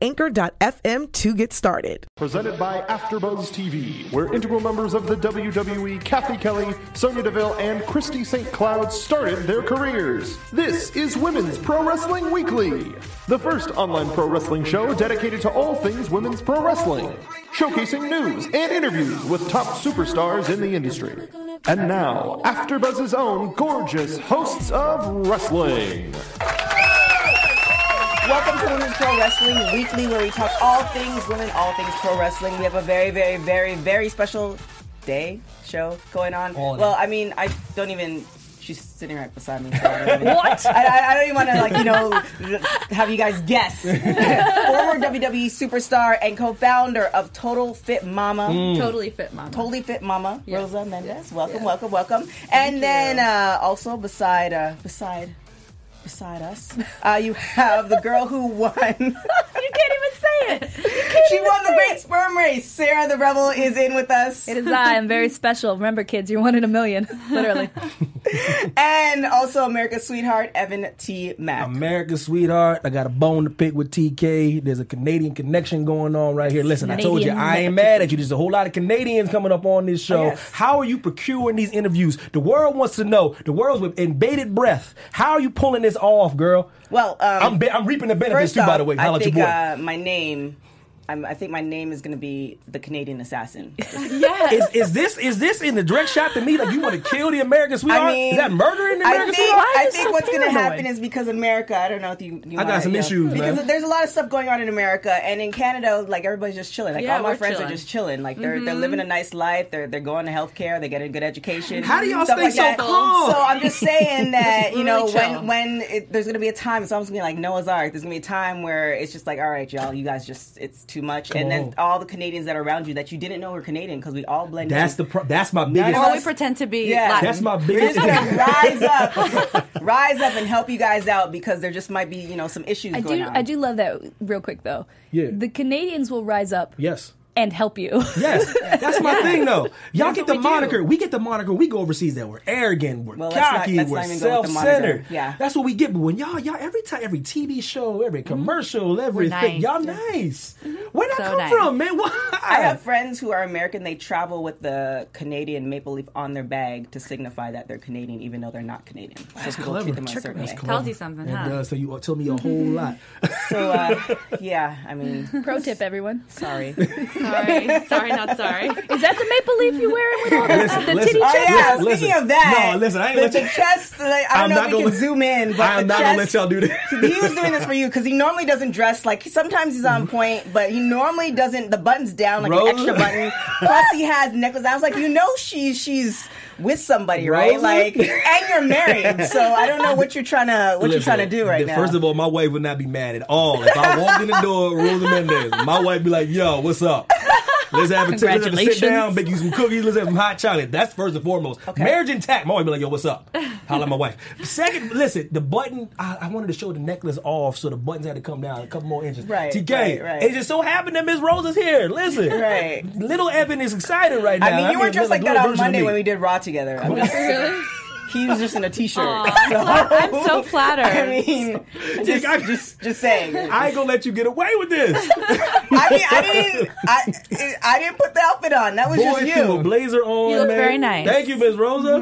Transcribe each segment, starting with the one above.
anchor.fm to get started. Presented by AfterBuzz TV, where integral members of the WWE, Cathy Kelly, Sonya Deville, and Christy St. Cloud started their careers. This is Women's Pro Wrestling Weekly, the first online pro wrestling show dedicated to all things women's pro wrestling, showcasing news and interviews with top superstars in the industry. And now, AfterBuzz's own gorgeous hosts of wrestling. Welcome to Women's Pro Wrestling Weekly, where we talk all things women, all things pro wrestling. We have a very, very, very, very special day show going on. All well. I mean, I don't even. She's sitting right beside me. So I even- what? I, I, I don't even want to like you know have you guys guess. Former WWE superstar and co-founder of Total Fit Mama. Totally fit, Mama. Totally Fit Mama, Yeah. Rosa Mendez. Welcome, Yeah. welcome, welcome. and then uh, also beside uh, beside beside us, uh, you have the girl who won. You can't even say it. She won the say Great it. Sperm Race. Sarah the Rebel is in with us, It is I. I'm very special. Remember, kids, you're one in a million. Literally. and also America's sweetheart Evan T. Mack. America's sweetheart. I got a bone to pick with TK. There's a Canadian connection going on right here. Listen, I told you I ain't mad at you. There's a whole lot of Canadians coming up on this show. Oh, yes. How are you procuring these interviews? The world wants to know. The world's with in bated breath. How are you pulling this off, girl? well, um, I'm be- I'm reaping the benefits too. off, by the way, I your think boy. uh, my name. I'm, I think my name is going to be the Canadian Assassin. is, is this is this in the direct shot to me? Like you want to kill the American sweetheart? I mean, is that murdering the I think, sweetheart? I think so what's going to happen is because America. I don't know if you. you I got wanna, some you know, issues, because man. there's a lot of stuff going on in America and in Canada. Like everybody's just chilling. Like Yeah, all my friends chilling. are just chilling. Like they're they're mm-hmm. living a nice life. They're they're going to healthcare. They're getting good education. How do y'all stay like so that. calm? So I'm just saying that you know chill. when when it, there's going to be a time. It's almost going to be like Noah's Ark. There's going to be a time where it's just like, all right, y'all, you guys just it's too much. and then on. all the Canadians that are around you that you didn't know were Canadian because we all blend That's in. the pro- that's my None biggest. Or we pretend to be Yeah. Latin. That's my We're biggest. just rise up, rise up, and help you guys out because there just might be, you know, some issues I going do. on. I do love that. Real quick though. Yeah. The Canadians will rise up yes. And help you. Yes, that's my thing though. Y'all That's get the we do. moniker. We get the moniker. We go overseas that we're arrogant, we're Well, let's not- cocky, let's we're not even go with the self-centered. Yeah. that's what we get. But when y'all, y'all every time, every TV show, every mm-hmm. commercial, everything, nice. y'all nice. Mm-hmm. Where that So come nice. from, man? Why? I have friends who are American. They travel with the Canadian maple leaf on their bag to signify that they're Canadian, even though they're not Canadian. So That's people clever. treat them a Check- certain that's way. clever. Tells you something, It huh? does. So you uh, tell me a mm-hmm. whole lot. So, uh, yeah, I mean, Pro tip, everyone. sorry. Sorry, sorry, not sorry. Is that the maple leaf you're wearing with all the, Listen, the listen. titty Oh, chest? Oh yeah, Listen, speaking listen. of that, No, listen, I ain't the, let the you- chest. Like, I I'm don't know if we gonna can let- zoom in, but I am not chest, gonna let y'all do that. he was doing this for you because he normally doesn't dress like. Sometimes he's on point, but he normally doesn't. The buttons down like Rosa? an extra button. Plus, he has necklace. I was like, you know, she's she's with somebody, right? Like, and you're married, so I don't know what you're trying to what you're trying to do right the- now. First of all, my wife would not be mad at all if I walked in the door, Rosa Mendez. My wife be like, "Yo, what's up? Let's have a let's have a sit down, bake you some cookies. Let's have some hot chocolate." That's first and foremost. Marriage intact. My wife be like, "Yo, what's up?" Holla at my wife. Second, listen, the button. I, I wanted to show the necklace off, so the buttons had to come down a couple more inches. Right, TK, right, right. it just so happened that Miss Rose is here. Listen, Right. Little Evan is excited right now. I mean, you were just like that on Monday when we did Raw together. I mean, Really? he was just in a t-shirt. I'm so flattered. I mean, just, I- just, just saying. I ain't gonna let you get away with this. I mean, I didn't, I, I didn't put the outfit on. That was Boy, just threw a you. blazer on. You look man. very nice. Thank you, Miss Rosa.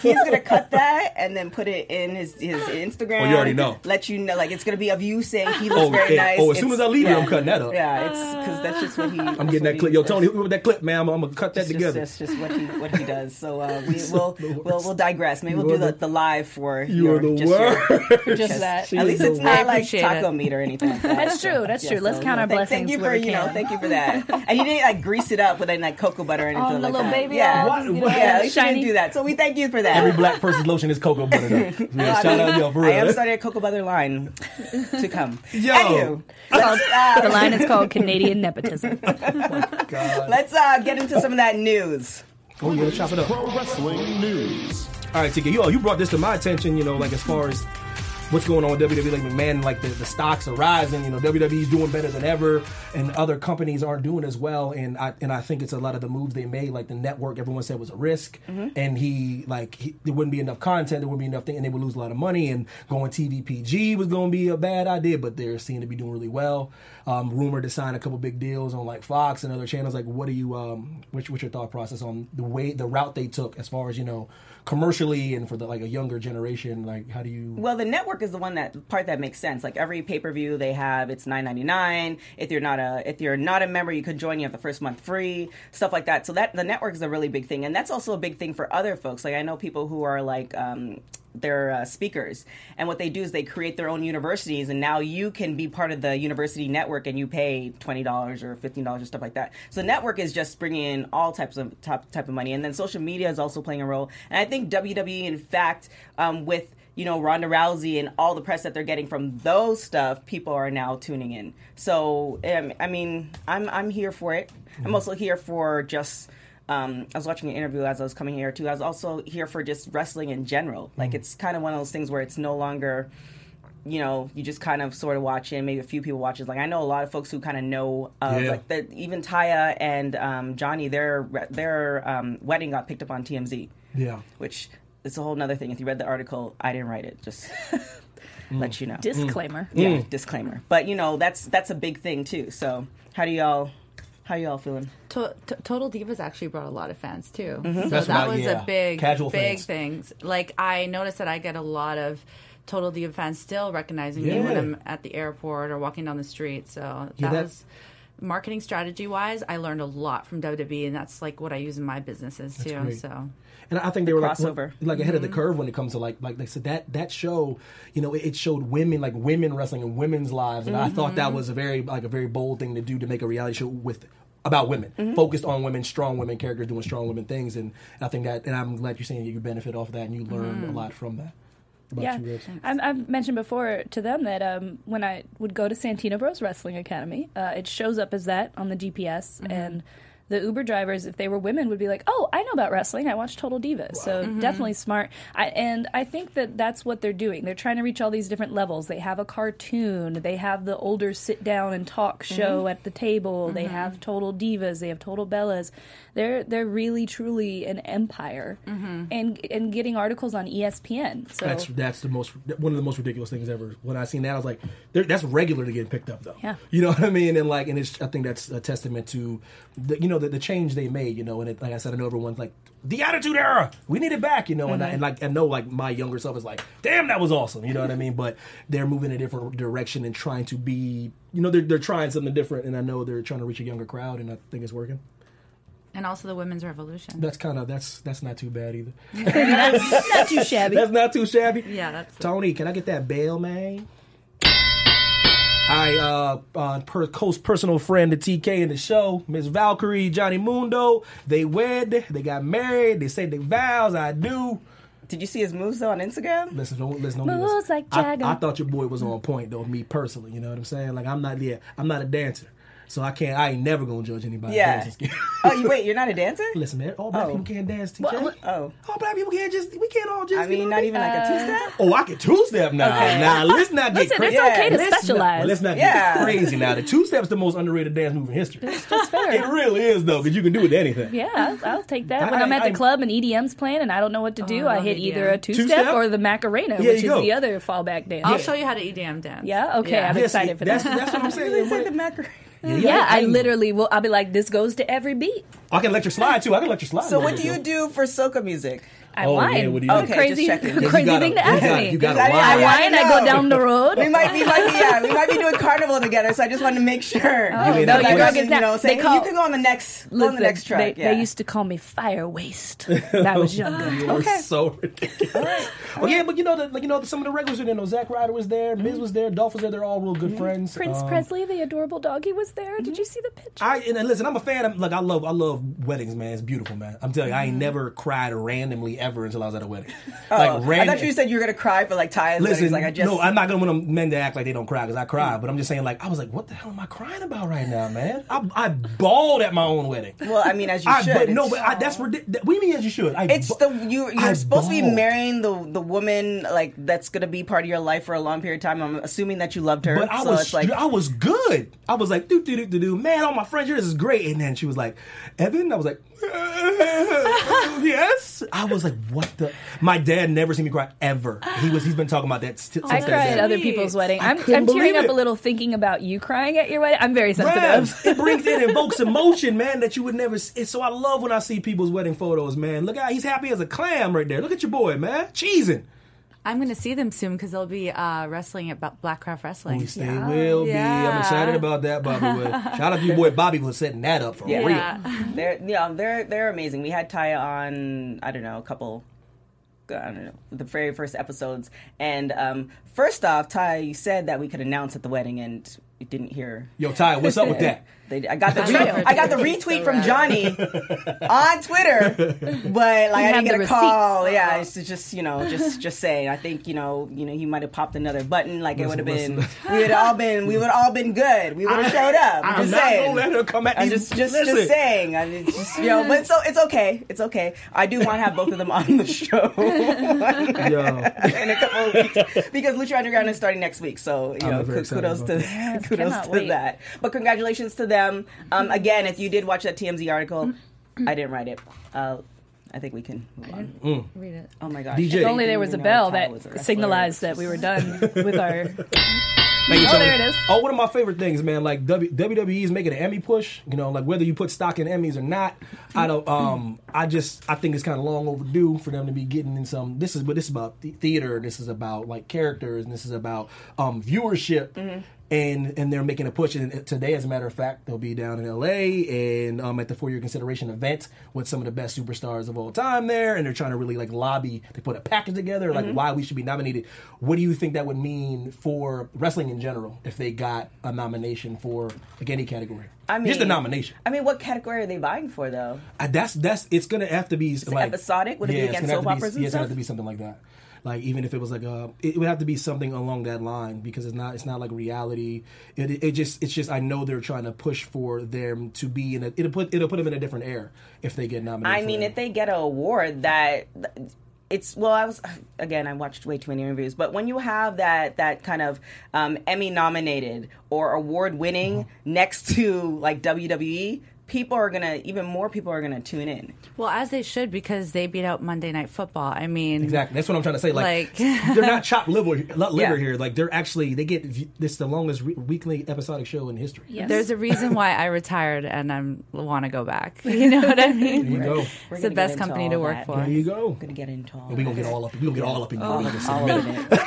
He's gonna cut that and then put it in his his Instagram. Oh, you already know. Let you know, like it's gonna be of you saying he looks Oh, very yeah. nice. Oh, as soon as I leave here, yeah. I'm cutting that up. Yeah, it's because that's just what he. I'm getting that clip. Yo, Tony, hit me with that clip, man. I'm, I'm gonna cut that That's together. That's just what he what he does. So uh, we will we'll, we'll digress. Maybe we'll do the, the- the live for You your, are the just your- Just that. At least it's not like appreciate taco it. meat or anything. Like that. That's true. That's true. Let's count our thank- blessings Thank you for you know. Thank you for that. And you didn't like grease it up with any like cocoa butter or anything Oh, the like little that. baby yeah. oil, What- you know, what- Yeah, at least you shiny. didn't do that. So we thank you for that. Every black person's lotion is cocoa butter. Though. Yeah, shout out yo for I am starting a cocoa butter line to come. Yo. Anywho, The uh, line is called Canadian nepotism. Let's uh, get into some of that news. Oh yeah, chop it up. Pro Wrestling News. All right, TK, you, oh, you brought this to my attention, you know, like as far as what's going on with WWE, like McMahon, like the, the stocks are rising, you know, WWE's doing better than ever, and other companies aren't doing as well. And I and I think it's a lot of the moves they made, like the network, everyone said was a risk, and he like he, there wouldn't be enough content, there wouldn't be enough thing, and they would lose a lot of money. And going TVPG was going to be a bad idea, but they're seen to be doing really well. Um, rumored to sign a couple big deals on like Fox and other channels. Like, what do you um, what's, what's your thought process on the way the route they took as far as you know commercially and for the like a younger generation? Like, how do you? Well, the network is the one that part that makes sense. Like every pay per view they have, it's nine ninety nine. If you're not a if you're not a member, you can join. You have the first month free, stuff like that. So that the network is a really big thing, and that's also a big thing for other folks. Like I know people who are like. Um, they're uh, speakers, and what they do is they create their own universities, and now you can be part of the university network, and you pay twenty dollars or fifteen dollars or stuff like that. So network is just bringing in all types of top type of money, and then social media is also playing a role. And I think WWE, in fact, um, with you know Ronda Rousey and all the press that they're getting from those stuff, people are now tuning in. So um, I mean, I'm I'm here for it. I'm also here for just. Um, I was watching an interview as I was coming here too. I was also here for just wrestling in general. Like it's kind of one of those things where it's no longer, you know, you just kind of sort of watch it. Maybe a few people watch it. Like I know a lot of folks who kind of know, of, Yeah. like the, even Taya and um, Johnny, their their um, wedding got picked up on TMZ Yeah. which is a whole nother thing. If you read the article, I didn't write it. Just let you know. Disclaimer. yeah, disclaimer. But you know, that's that's a big thing too. So how do y'all how y'all feeling? To- to- Total Divas actually brought a lot of fans too. Mm-hmm. So That's that right, was yeah. a big, Casual big fans. things. Like I noticed that I get a lot of Total Diva fans still recognizing me when I'm at the airport or walking down the street. So that, Yeah, that- was marketing strategy wise. I learned a lot from WWE, and that's like what I use in my businesses too. great. So And I think they were like, crossover. like ahead of the mm-hmm. curve when it comes to like like they said that that show, you know, it, it showed women like women wrestling and women's lives, and I thought that mm-hmm. was a very like a very bold thing to do to make a reality show with about women, focused on women, strong women characters doing strong women things, and I think that, and I'm glad you're saying you benefit off of that and you learn a lot from that. Yeah, you, I've, I've mentioned before to them that um, when I would go to Santino Bros Wrestling Academy, uh, it shows up as that on the GPS, and the Uber drivers, if they were women, would be like, "Oh, I know about wrestling. I watch Total Divas." So mm-hmm. definitely smart. I, and I think that that's what they're doing. They're trying to reach all these different levels. They have a cartoon. They have the older sit down and talk mm-hmm. show at the table. They mm-hmm. have Total Divas. They have Total Bellas. They're they're really truly an empire, and and getting articles on ESPN. So That's that's the most one of the most ridiculous things ever. When I seen that, I was like, "That's regular to get picked up, though." Yeah. you know what I mean. And like, and it's I think that's a testament to, the, you know, the, the change they made. You know, and it, like I said, I know everyone's like the Attitude Era. We need it back. You know, and, I, mm-hmm. and like I know like my younger self is like, "Damn, that was awesome." You know what I mean? But they're moving in a different direction and trying to be, you know, they're they're trying something different. And I know they're trying to reach a younger crowd, and I think it's working. and also the women's revolution. That's kind of that's that's not too bad either. that's not too shabby. That's not too shabby. yeah, that's Tony, can I get that bail, man? I uh, uh per, close personal friend of TK in the show, Miss Valkyrie, Johnny Mundo. They wed, they got married, they said they vows. I do. Did you see his moves though on Instagram? Listen, don't listen. Don't Moves listen. like I, Jagger. I thought your boy was on point though. Me personally, you know what I'm saying? Like I'm not yeah, I'm not a dancer, so I can't. I ain't never gonna judge anybody. Yeah. dancing skills. oh, you wait, you're not a dancer? Listen, man, all black Oh. people can't dance. TK. What- what- Oh, All black people can't just. We can't all just. I you mean, know not what even like a two step. Oh, I can two step now. Now let's not get Listen, crazy. it's okay to Let's not- specialize. let's not Yeah. get crazy now. The two step's the most underrated dance move in history. That's fair. It really is though, because you can do it to anything. Yeah, I'll, I'll take that. When I- I'm at I- the club and EDM's playing and I don't know what to do, oh, I I love hit either a two Two-step? step or the Macarena, Yeah, which is go. the other fallback dance. I'll show you how to EDM dance. Yeah, okay, I'm excited for that. That's what I'm saying. The What- macaroni. Mm. yeah, I, I- literally will. I'll be like, this goes to every beat. I can let you slide too. I can let you slide. So what do you you do for soca music? I Oh, whine. yeah, what do you Oh, do? Okay, crazy, just. You crazy gotta- thing to you ask gotta- me. You got to I- whine. I I- whine. I, know. go down the road. We might, be, might be, yeah, we might be doing carnival together. So I just wanted to make sure. Oh, ain't no, not your voice. dog you not. know, They saying call- you can go on the next, go on the next track. They, yeah. they used to call me fire waste. when I was younger. You are so ridiculous. Oh yeah, but you know that like you know some of the regulars were there. You know, Zack Ryder was there, Miz mm-hmm. was there, Dolph was there. They're all real good mm-hmm. friends. Prince Um, Presley, the adorable doggy, was there. Did mm-hmm. you see the picture? I and, and listen, I'm a fan. of Like I love, I love weddings, man. It's beautiful, man. I'm telling you, I ain't never cried randomly ever until I was at a wedding. Oh, like I random. thought you said you were gonna cry for like Ty's Listen. Like I just no, I'm not gonna want men to act like they don't cry because I cry. But I'm just saying, like, I was like, what the hell am I crying about right now, man? I, I bawled at my own wedding. Well, I mean, as you I, should. but no, but I, that's ridiculous. We mean as you should. I, It's the you. You're supposed to be marrying the the woman like that's gonna be part of your life for a long period of time. I'm assuming that you loved her. But I so was, like I was good. I was like, do do do do do. Man, all my friends here, this is great. And then she was like, Evan. I was like, yes. I was like, what the? My dad never seen me cry ever. He was. He's been talking about that st- since I that cry at other people's wedding. I I'm, I'm tearing believe up it. a little thinking about you crying at your wedding. I'm very sensitive. Rams, it brings it invokes emotion, man, that you would never. See. So I love when I see people's wedding photos, man. Look out, he's happy as a clam right there. Look at your boy, man, cheesing. I'm going to see them soon because they'll be uh, wrestling at Ba- Blackcraft Wrestling. We stay will be. I'm excited about that, Bobby. Wood. Shout out to your boy Bobby for setting that up for Yeah. real. Yeah. they're yeah they're they're amazing. We had Taya on I don't know a couple. I don't know the very first episodes, and um, first off, Ty, you said that we could announce at the wedding, and you didn't hear. Yo, Ty, what's up with that? They, I got the I re- I got the retweet from Johnny on Twitter, but like I didn't get the a call. receipts. Yeah, it's just you know just just saying. I think you know you know he might have popped another button. Like it would have been listen. we would all been we would all been good. We would have showed up. I'm, I'm just not saying. gonna let her come at me. just just Listen. just saying. I mean, just, you know, but so it's okay. It's okay. I do want to have both of them on the show in a couple of weeks because Lucha Underground is starting next week. So you I'm know, very excited kudos to kudos to wait. that. But congratulations to them. Um, again, if you did watch that TMZ article, I didn't write it. Uh, I think we can move on. Read it. Oh my gosh! DJ. If only there was a bell that a signalized that we were done with our. Thank you, Oh, there it is. Oh, one of my favorite things, man. Like w- WWE is making an Emmy push. You know, like whether you put stock in Emmys or not, I don't. Um, I just I think it's kind of long overdue for them to be getting in some. This is but this is about the- theater. This is about like characters, and this is about um viewership. Mm-hmm. And and they're making a push. And today, as a matter of fact, they'll be down in L.A. and um, at the For Your Consideration event with some of the best superstars of all time there. And they're trying to really like lobby. They put a package together like Mm-hmm. why we should be nominated. What do you think that would mean for wrestling in general if they got a nomination for like any category? I mean, just a nomination. I mean, what category are they vying for though? Uh, that's that's it's gonna have to be like episodic? Would it be against soap be- operas and Yeah, it's gonna have to be something like that. Like even if it was like a, it would have to be something along that line because it's not it's not like reality. It, it just it's just I know they're trying to push for them to be in a it'll put it'll put them in a different air if they get nominated. I mean, if they get an award that it's well, I was again, I watched way too many interviews, but when you have that that kind of um, Emmy nominated or award winning Mm-hmm. next to like WWE, people are gonna even more people are gonna tune in. Well, as they should because they beat out Monday Night Football. I mean, Exactly. That's what I'm trying to say. Like, Like- they're not chopped liver, liver Yeah. here. Like they're actually they get this the longest re- weekly episodic show in history. Yes. There's a reason why I retired and I want to go back. You know what I mean? There you go. We're It's the best company to work that. for. There you go. We're gonna get into all. We gonna get all up. Oh, We're gonna get all up in your all, business all of it.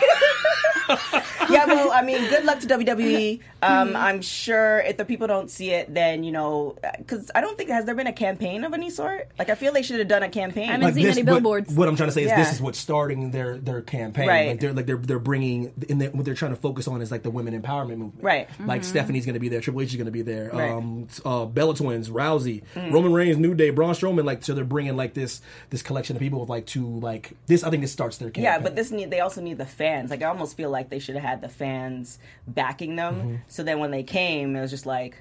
yeah, well, I mean, good luck to WWE. Um, I'm sure if the people don't see it, then you know, because I don't think has there been a campaign of any sort. Like, I feel they should have done a campaign. I haven't seen this, any billboards. What, I'm trying to say is Yeah. this is what's starting their their campaign. Right. Like they're like they're they're bringing in the, what they're trying to focus on is like the women empowerment movement. Right. Like Stephanie's going to be there. Triple H is going to be there. Right. Um, uh, Bella Twins, Rousey, Roman Reigns, New Day, Braun Strowman. Like so they're bringing like this this collection of people with like to like this. I think this starts their campaign. Yeah, but this need they also need the fans. Like I almost feel like they should have had the fans backing them. Mm-hmm. So then when they came, it was just like,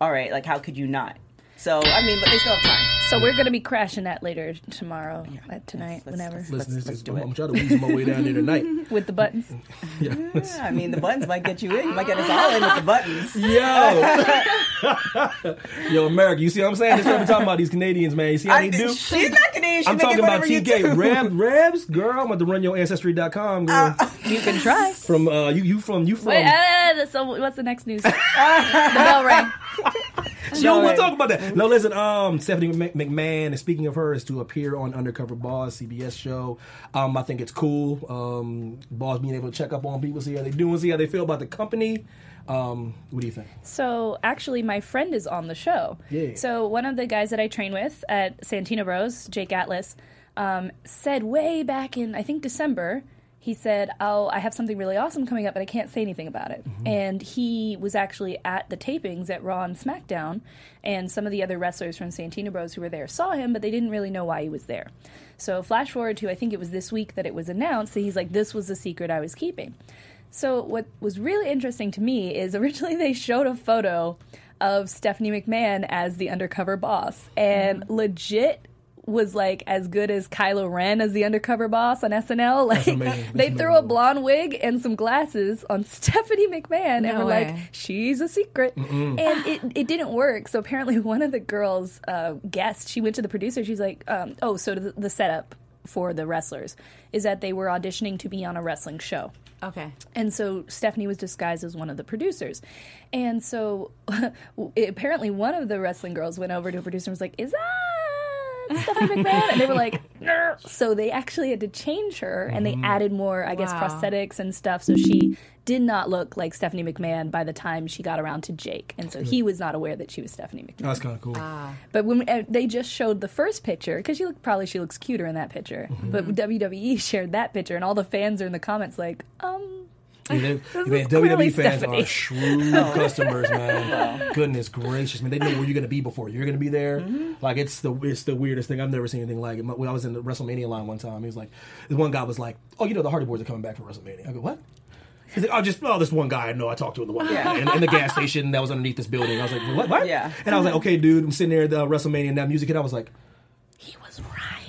all right, like how could you not? So I mean, but they still have time. So we're going to be crashing that later tomorrow, uh, tonight, Let's- whenever, Listen, let's- this let's is, do it. I'm trying to weasel my way down there tonight. with the buttons. Yeah. Yeah, I mean, the buttons might get you in. You might get us all in with the buttons. Yo, yo, America! You see what I'm saying? This is what I'm talking about. These Canadians, man. You see how I, they do? she's not Canadian. She I'm talking about TK do. Reb, Rebs, girl. I'm about to run your ancestry.com, girl. You can try. from uh, you, you from you from. Wait, uh, so what's the next news? the bell rang. She don't want to talk about that. No, listen. Um, Stephanie McMahon, and speaking of her, is to appear on Undercover Boss CBS show. Um, I think it's cool. Um, Boss being able to check up on people, see how they doing, see how they feel about the company. Um, what do you think? So actually, my friend is on the show. Yeah. So one of the guys that I train with at Santino Bros, Jake Atlas, um, said way back in I think December. He said, "Oh, I have something really awesome coming up, but I can't say anything about it." Mm-hmm. And he was actually at the tapings at Raw and SmackDown, and some of the other wrestlers from Santino Bros who were there saw him, but they didn't really know why he was there. So flash forward to I think it was this week that it was announced that he's like, "This was the secret I was keeping." So what was really interesting to me is originally they showed a photo of Stephanie McMahon as the undercover boss, and legit was like as good as Kylo Ren as the undercover boss on SNL. Like amazing. That's they threw a blonde wig and some glasses on Stephanie McMahon, and were way. like, "She's a secret," and it it didn't work. So apparently, one of the girls uh, guessed. She went to the producer. She's like, um, "Oh, so the, the setup." For the wrestlers, is that they were auditioning to be on a wrestling show. Okay. And so Stephanie was disguised as one of the producers. And so apparently one of the wrestling girls went over to a producer and was like, Is that Stephanie McMahon? And they were like, "No." So they actually had to change her and they added more, I guess, Wow. prosthetics and stuff. So she did not look like Stephanie McMahon by the time she got around to Jake. And so he was not aware that she was Stephanie McMahon. That's kind of cool. But when uh, they just showed the first picture, because she look probably she looks cuter in that picture. But WWE shared that picture, and all the fans are in the comments like, um, This man, WWE fans Stephanie. are shrewd customers, man. Goodness gracious, man! They know where you're going to be before you're going to be there. Mm-hmm. Like it's the it's the weirdest thing. I've never seen anything like it. When I was in the WrestleMania line one time, he was like, this one guy was like, "Oh, you know the Hardy Boys are coming back for WrestleMania." I go, "What?" He's like, "Oh, just oh, this one guy I know. I talked to in the one Yeah. in, in the gas station that was underneath this building." I was like, "What?" what? Yeah. And I was like, "Okay, dude." I'm sitting there at the WrestleMania and that music hit. I was like, he was right.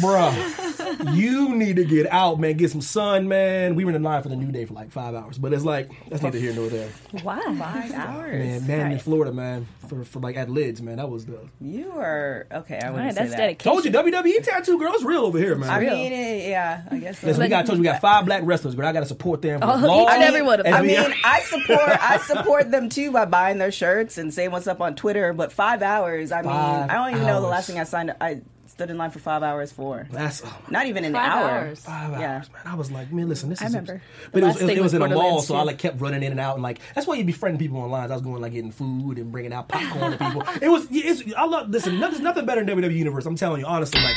Bruh, you need to get out, man. Get some sun, man. We were in the line for the new day for like five hours, but it's like that's neither here nor there. Wow. Five hours. Man, man in Florida, man, for, for like at lids, man. That was the You are okay. I All wouldn't right, say that's that. dedication. told you WWE tattoo girl. It's real over here, man. I real. mean, yeah, I guess. So. Listen, we got told you we got five black wrestlers, but I got to support them. For Oh, long and every one of. I mean, I support I support them too by buying their shirts and saying what's up on Twitter. But five hours, I mean, Five I don't even know the last thing I signed. Up. I stood in line for five hours for. that's oh my Not even an Five hour. hours. Five Yeah. hours, man. I was like, man, listen, this is I is. remember. But The it was, last it, thing it was was in a mall, Borderlands so I too. like kept running in and out, and like that's why you befriend people online. I was going like getting food and bringing out popcorn to people. It was, it's, I love. Listen, there's nothing better than WWE Universe. I'm telling you honestly, like.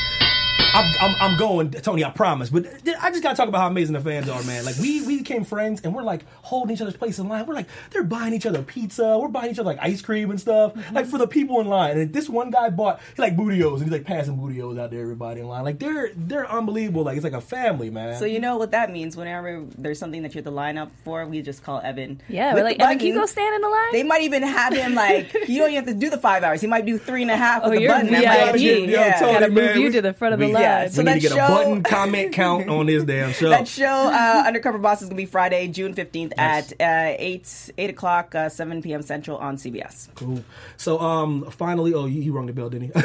I'm, I'm, I'm going, Tony. I promise. But I just gotta talk about how amazing the fans are, man. Like we we became friends, and we're like holding each other's place in line. We're like they're buying each other pizza. We're buying each other like ice cream and stuff, mm-hmm. like for the people in line. And this one guy bought he like bootios, and he's like passing bootios out to everybody in line. Like they're they're unbelievable. Like it's like a family, man. So you know what that means. Whenever there's something that you have to line up for, we just call Evan. Yeah, we're like, the Evan, can you go stand in the line? They might even have him like you don't even have to do the five hours. He might do three and a half oh, with Oh, the you're button. I'm VIP. like, Yeah, yeah. Tony, Gotta move man, you to the front of the we- line. Yeah, so we need to get a show- button comment count on this damn show. That show, uh, Undercover Boss, is gonna be Friday, June fifteenth Yes. at uh, eight eight o'clock, uh, seven p.m. Central on CBS. Cool. So, um, finally, oh, he, he rung the bell, didn't he?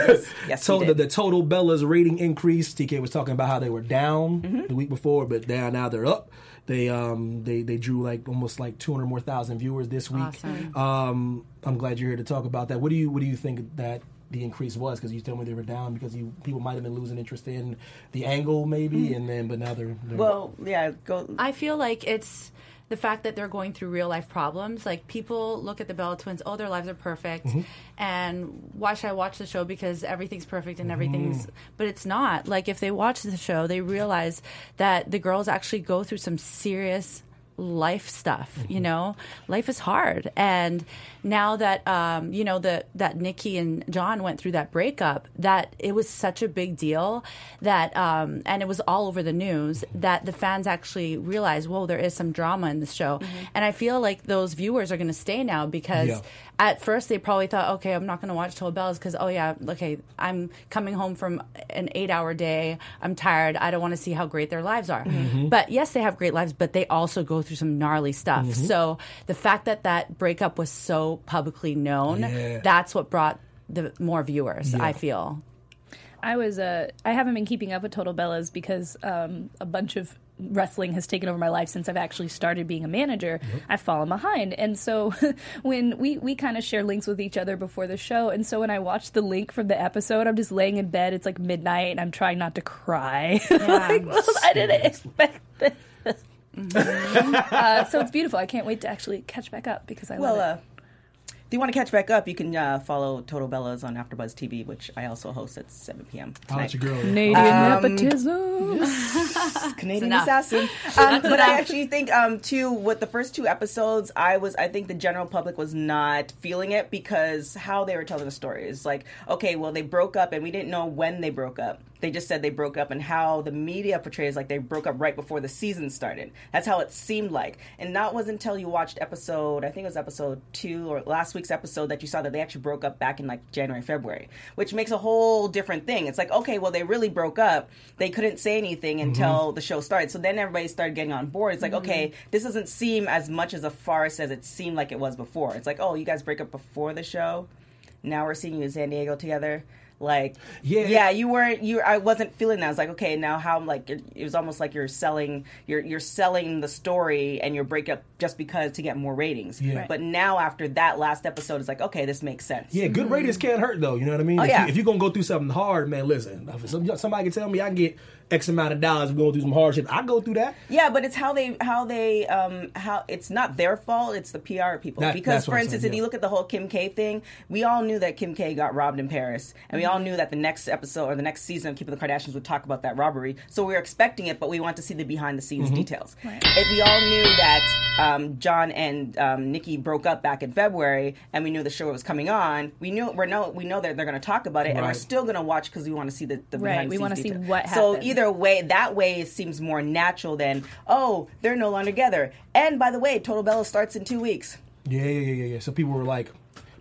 Yes, so he the, did. the total Bella's rating increase. TK was talking about how they were down Mm-hmm. the week before, but now now they're up. They um they they drew like almost like two hundred more thousand viewers this week. Awesome. Um, I'm glad you're here to talk about that. What do you what do you think that the increase was? Because you told me they were down because you people might have been losing interest in the angle maybe, and then but now they're, they're Mm-hmm. Well, yeah, go. I feel like it's the fact that they're going through real life problems. Like people look at the Bella twins, oh, their lives are perfect, and why should I watch the show because everything's perfect and everything's, but it's not. Like if they watch the show, they realize that the girls actually go through some serious life stuff you know? Life is hard. And now that um you know that that nikki and john went through that breakup that it was such a big deal that um and it was all over the news that the fans actually realized whoa there is some drama in this show. And i feel like those viewers are going to stay now because Yeah. At first they probably thought okay i'm not going to watch Total Bellas because oh yeah okay i'm coming home from an eight hour day i'm tired i don't want to see how great their lives are. But yes they have great lives but they also go through some gnarly stuff. So the fact that that breakup was so publicly known Yeah. that's what brought the more viewers Yeah. i feel. I was uh, I haven't been keeping up with Total Bellas because um, a bunch of wrestling has taken over my life since I've actually started being a manager, I've fallen behind. And so when we, we kind of share links with each other before the show, and so when I watch the link from the episode, I'm just laying in bed, it's like midnight, and I'm trying not to cry. like, well, I didn't expect this. uh, so it's beautiful. I can't wait to actually catch back up because I Well, love it. uh, if you want to catch back up, you can uh, follow Total Bellas on AfterBuzz TV, which I also host at 7 p.m. I'll tonight. girl. Canadian um, nepotism. Canadian assassin. Um, but I actually think um, too with the first two episodes, I was I think the general public was not feeling it because how they were telling the story is like okay, well they broke up and we didn't know when they broke up. They just said they broke up and how the media portrays like they broke up right before the season started. That's how it seemed like, and that wasn't until you watched episode I think it was episode two or last week's episode that you saw that they actually broke up back in like January February, which makes a whole different thing. It's like okay, well they really broke up. They couldn't say anything mm-hmm. until the show started. So then everybody started getting on board. It's like, mm-hmm. okay, this doesn't seem as much as a farce as it seemed like it was before. It's like, oh, you guys break up before the show. Now we're seeing you in San Diego together. Like, Yeah. yeah, you weren't. You, I wasn't feeling that. I was like, okay, now how? I'm Like, it, it was almost like you're selling. You're you're selling the story and your breakup just because to get more ratings. Yeah. Right. But now after that last episode, it's like, okay, this makes sense. Yeah, good mm-hmm. ratings can't hurt though. You know what I mean? Oh, if, yeah. you, if you're gonna go through something hard, man, listen. If somebody can tell me I can get X amount of dollars we're going through some hardship, I go through that. Yeah, but it's how they how they um how it's not their fault. It's the PR people. That- because for instance, saying, if you look at the whole Kim K thing, we all knew that Kim K got robbed in Paris, and we all knew that the next episode or the next season of Keeping the Kardashians would talk about that robbery. So we were expecting it, but we want to see the behind the scenes Mm-hmm. details. If we all knew that um, John and um, Nikki broke up back in February, and we knew the show was coming on, we knew we know we know that they're going to talk about it, and we're still going to watch because we want to see the, the Right, behind the we scenes wanna see detail. what So happened. Either way, that way seems more natural than oh they're no longer together. And by the way, Total Bella starts in two weeks. Yeah, yeah, yeah, yeah, yeah. So people were like,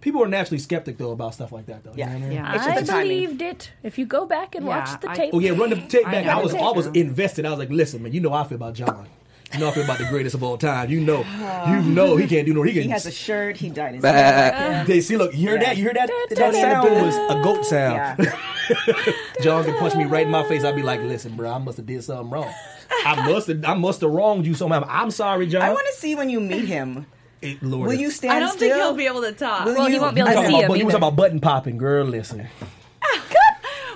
people are naturally skeptic though about stuff like that though. Yeah. You know what I mean? Yeah. It's just I the believed it. If you go back and Yeah, watch the I- tape, Oh yeah, run the tape back. know. I, was I was invested. I was like, listen, man, you know how I feel about John. You know I feel about the greatest of all time. You know, you know he can't do no. He can. He has a shirt. He dyed his They see, look, you hear that? You hear that? That sound was a goat sound. Yeah. John can punch me right in my face. I'd be like, listen, bro, I must have did something wrong. I must have, I must have wronged you somehow. I'm sorry, John. I want to see when you meet him. Eh, Lord, Will you stand I don't still? think he'll be able to talk. Will Well, he you- won't be able to see about, him you was talking about button popping, girl. Listen,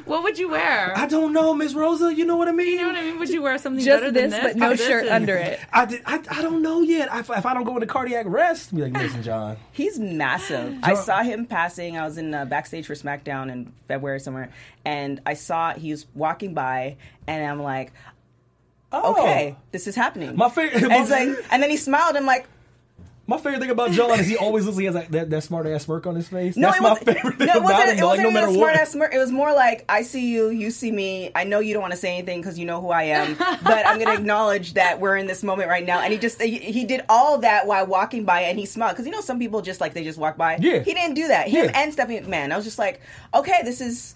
What would you wear? I don't know, Miss Rosa. You know what I mean? you know what I mean? Would you wear something just better this, than this? but no this shirt is- under it. I, did, I, I don't know yet. If, if I don't go into cardiac arrest, be like, listen, John. He's massive. I saw him passing. I was in uh, backstage for SmackDown in February somewhere, and I saw he was walking by, and I'm like, Oh. okay, this is happening. My favorite- And, like, and then he smiled. I'm like, My favorite thing about John is he always looks like he has like that, that smart ass smirk on his face. No, That's it my wasn't, favorite thing no, it about wasn't, him. it wasn't no even matter a smart what. ass smirk. It was more like, I see you, you see me. I know you don't want to say anything because you know who I am, but I'm going to acknowledge that we're in this moment right now. And he just, he, he did all that while walking by and he smiled. Because you know, some people just like, they just walk by. Yeah. He didn't do that. Him Yeah. and Stephanie McMahon. I was just like, okay, this is,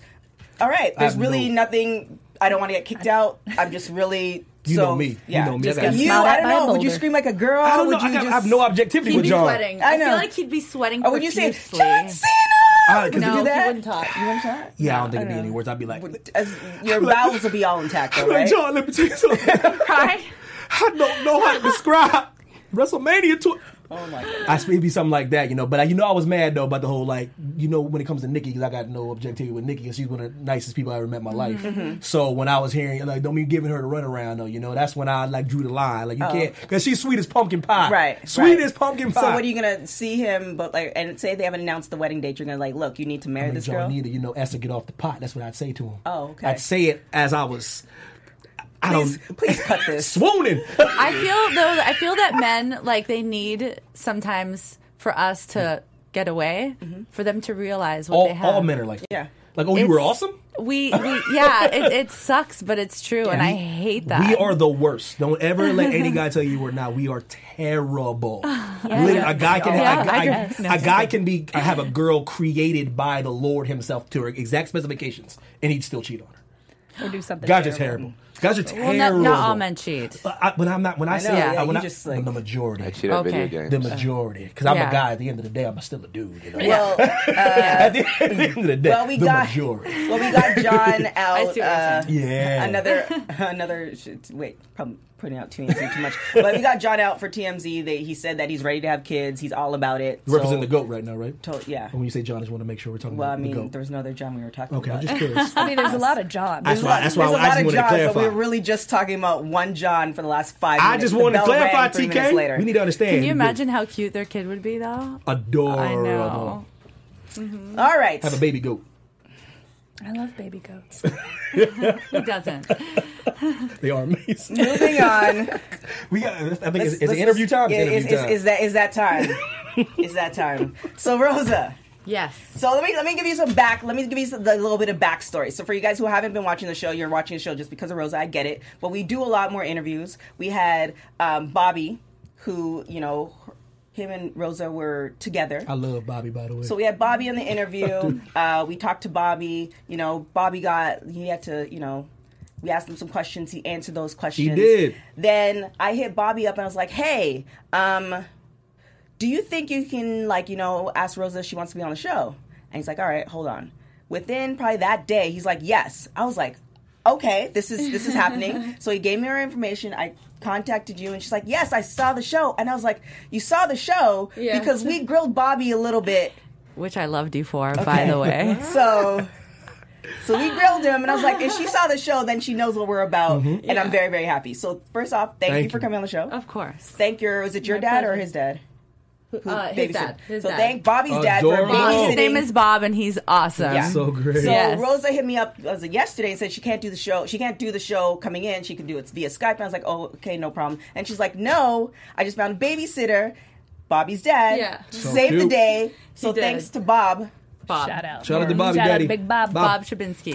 all right. There's really no- nothing, I don't want to get kicked out. I'm just really. You so, know me. You Yeah. know me. Just I got- you, I don't know. Would you scream like a girl? I don't know. Would you I, got, I have no objectivity He'd with be John. sweating. I I, feel like he'd be sweating Or would you say, profusely. John Cena? Uh, Would you do he that? wouldn't talk. You wouldn't talk? Yeah, I don't think it'd be any words. I'd be like, As, your bowels will be all intact, though, like right? John, let me tell you something. Cry. I don't know how to describe WrestleMania to. Oh my god. I be something like that, you know. But I, you know, I was mad though about the whole like, you know, when it comes to Nikki, because I got no objectivity with Nikki, because she's one of the nicest people I ever met in my life. Mm-hmm. So when I was hearing like, don't be giving her the runaround though, you know, that's when I like drew the line. Like you Oh. can't, because she's sweet as pumpkin pie, Right. Sweet right. as pumpkin pie. So what are you gonna see him? But like, and say they haven't announced the wedding date. You're gonna like, look, you need to marry I mean, this girl. Nita, you know, Esther, get off the pot. That's what I'd say to him. Oh, okay. I'd say it as I was. I please, don't please cut this. swooning. I feel though. I feel that men like they need sometimes for us to get away, mm-hmm. for them to realize what all, they have. all men are like. Yeah. like oh, you were awesome. We, we yeah, it, it sucks, but it's true, and I hate that. We are the worst. Don't ever let any guy tell you we're not. We are terrible. Literally, a guy can Yeah, a, guy, I a guy can be have a girl created by the Lord Himself to her exact specifications, and he'd still cheat on her. Or do something. Guys are terrible. terrible. Guys are well, terrible. not, not all men cheat. But I, when I'm not, when I, say, know, I- yeah, when I, just, like- the majority, I cheat at Okay. video games. the majority, because I'm Yeah. a guy. At the end of the day, I'm still a dude. You know? Well, at, the, at the end of the day, well, we the got majority. well, we got John out. I see what uh. Yeah. Another, another. Wait, prob- putting out TMZ too much. But we got John out for TMZ. They, he said that he's ready to have kids. He's all about it. You're representing So- the goat right now, right? To- yeah. And when you say John, I just want to make sure we're talking Well, I about the mean, goat. there was no other John we were talking Okay, about. Okay, I'm just curious. I mean, there's a lot of John. That's why. That's why There's a I lot just of wanted to Johns, but clarify. we're really just talking about one John for the last five I minutes. just The wanted to clarify, rang three minutes TK. later. We need to understand. Can you imagine how cute their kid would be, though? Adorable. I know. Mm-hmm. All right. Have a baby goat. I love baby goats. Who doesn't? They are amazing. Moving on. we got. I think it's, Let's- it's let's- interview time. It's Yeah, interview is, time. is, is that is that time? is that time? So Rosa. Yes. So let me let me give you some back. Let me give you some, the little bit of backstory. So for you guys who haven't been watching the show, you're watching the show just because of Rosa. I get it, but we do a lot more interviews. We had um, Bobby, who you know, him and Rosa were together. I love Bobby, by the way. So we had Bobby in the interview. uh, we talked to Bobby. You know, Bobby got he had to. You know, we asked him some questions. He answered those questions. He did. Then I hit Bobby up and I was like, "Hey, um, do you think you can like you know ask Rosa if she wants to be on the show?" And he's like, "All right, hold on." Within probably that day, he's like, "Yes." I was like, "Okay, this is this is happening." so he gave me her information. I contacted you and she's like yes i saw the show and i was like you saw the show Yeah. because we grilled bobby a little bit Which I loved you for, by the way. so, so we grilled him, and I was like, if she saw the show, then she knows what we're about, mm-hmm. and I'm very, very happy. So, first off, thank, Thank you for coming on the show. Of course. Thank your, was it your My dad or his dad? Who Uh, his dad. His so dad. thank Bobby's dad for Adorable. babysitting. His name is Bob, and he's awesome. Yeah. so great. So Yes. Rosa hit me up was it yesterday and said she can't do the show. She can't do the show coming in. She can do it via Skype. And I was like, oh, okay, no problem. And she's like, no, I just found a babysitter, Bobby's dad. Yeah. So saved the day. So thanks to Bob. Bob. Shout out. Shout out to Bobby Shout Daddy. out Big Bob. Bob Shabinsky.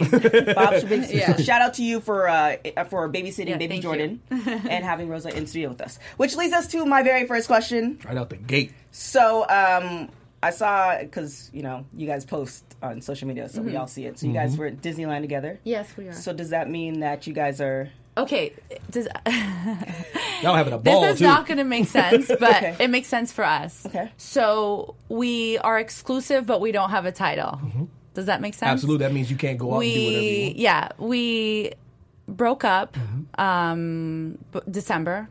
Bob Shabinsky. Yeah. Shout out to you for uh, for babysitting Yeah, baby Jordan and having Rosa in studio with us. Which leads us to my very first question. Right out the gate. So um, I saw because you know you guys post on social media, so Mm-hmm. we all see it. So you guys were at Disneyland together. yes, we are. So does that mean that you guys are? Okay, does, Y'all having a ball this is too. not going to make sense, but Okay. it makes sense for us. Okay. So we are exclusive, but we don't have a title. Does that make sense? Absolutely. That means you can't go out and do whatever you we want. yeah we broke up Mm-hmm. um b- december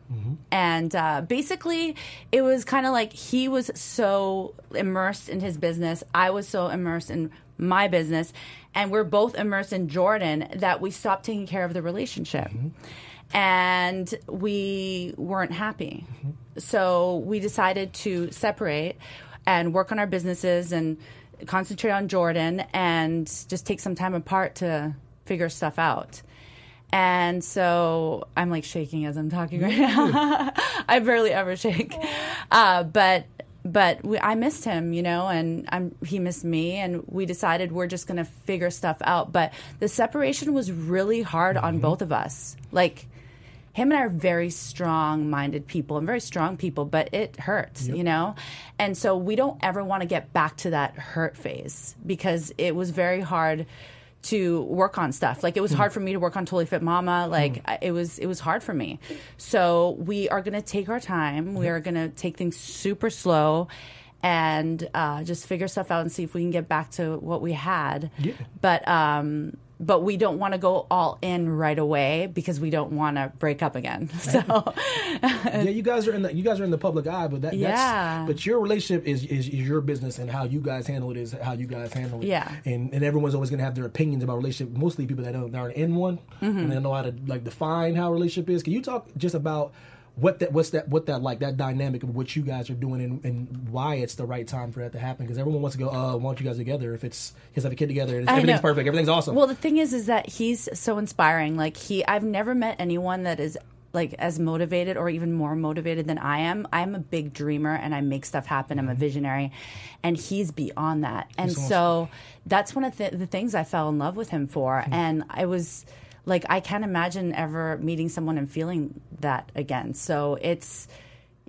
and uh basically it was kind of like he was so immersed in his business i was so immersed in my business and we're both immersed in jordan that we stopped taking care of the relationship Mm-hmm. and we weren't happy Mm-hmm. so we decided to separate and work on our businesses and concentrate on Jordan and just take some time apart to figure stuff out. And so I'm like shaking as I'm talking right now. I barely ever shake, uh, but but we, I missed him, you know, and I'm, he missed me, and we decided we're just gonna figure stuff out. But the separation was really hard on mm-hmm. both of us. Like him and I are very strong minded people and very strong people, but it hurts, you know? And so we don't ever want to get back to that hurt phase because it was very hard to work on stuff. Like it was hard for me to work on Totally Fit Mama. Like I- it was it was hard for me. So we are going to take our time. We are going to take things super slow and uh, just figure stuff out and see if we can get back to what we had. Yeah. But um but we don't want to go all in right away because we don't want to break up again. So yeah, you guys are in the you guys are in the public eye, but that Yeah. that's but your relationship is, is is your business and how you guys handle it is how you guys handle it. Yeah. And and everyone's always gonna have their opinions about relationship. Mostly people that don't aren't in one Mm-hmm. and they don't know how to like define how a relationship is. Can you talk just about what that what's that what that like that dynamic of what you guys are doing and, and why it's the right time for that to happen? Because everyone wants to go, oh uh, want you guys together if it's guys have a kid together and everything's perfect, everything's awesome. Well, the thing is, is that he's so inspiring. Like he, I've never met anyone that is like as motivated or even more motivated than I am. I'm a big dreamer and I make stuff happen. I'm a visionary, and he's beyond that. And awesome. so that's one of the, the things I fell in love with him for. And I was like, I can't imagine ever meeting someone and feeling that again. So it's